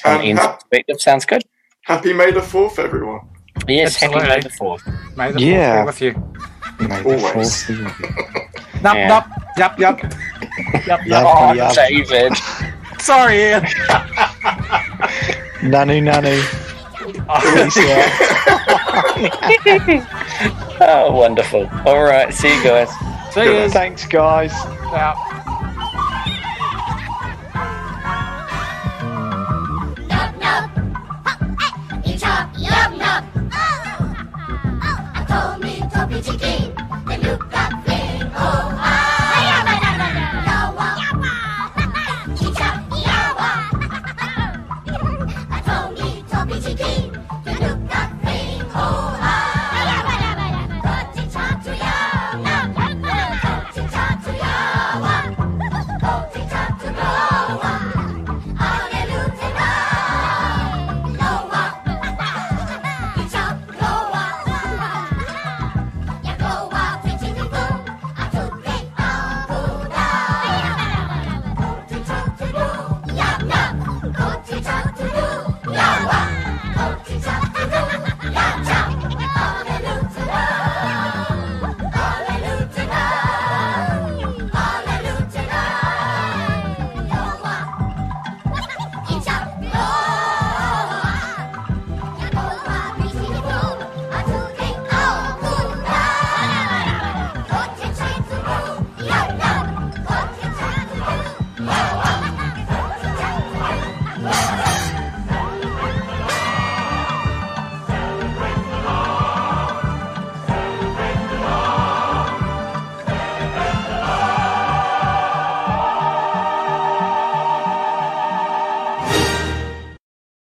from And Ian's ha- perspective sounds good. happy May the 4th, everyone. Yes, happy May the fourth. May the Yeah. be with you. May the Always. fourth be with you. Yup, Yeah. yup, yup, yup. Yup, yup. Oh, yeah. David. Sorry, Ian. Nanu nanu. Peace [LAUGHS] oh, wonderful. All right, see you guys. See you. Thanks, guys. Out.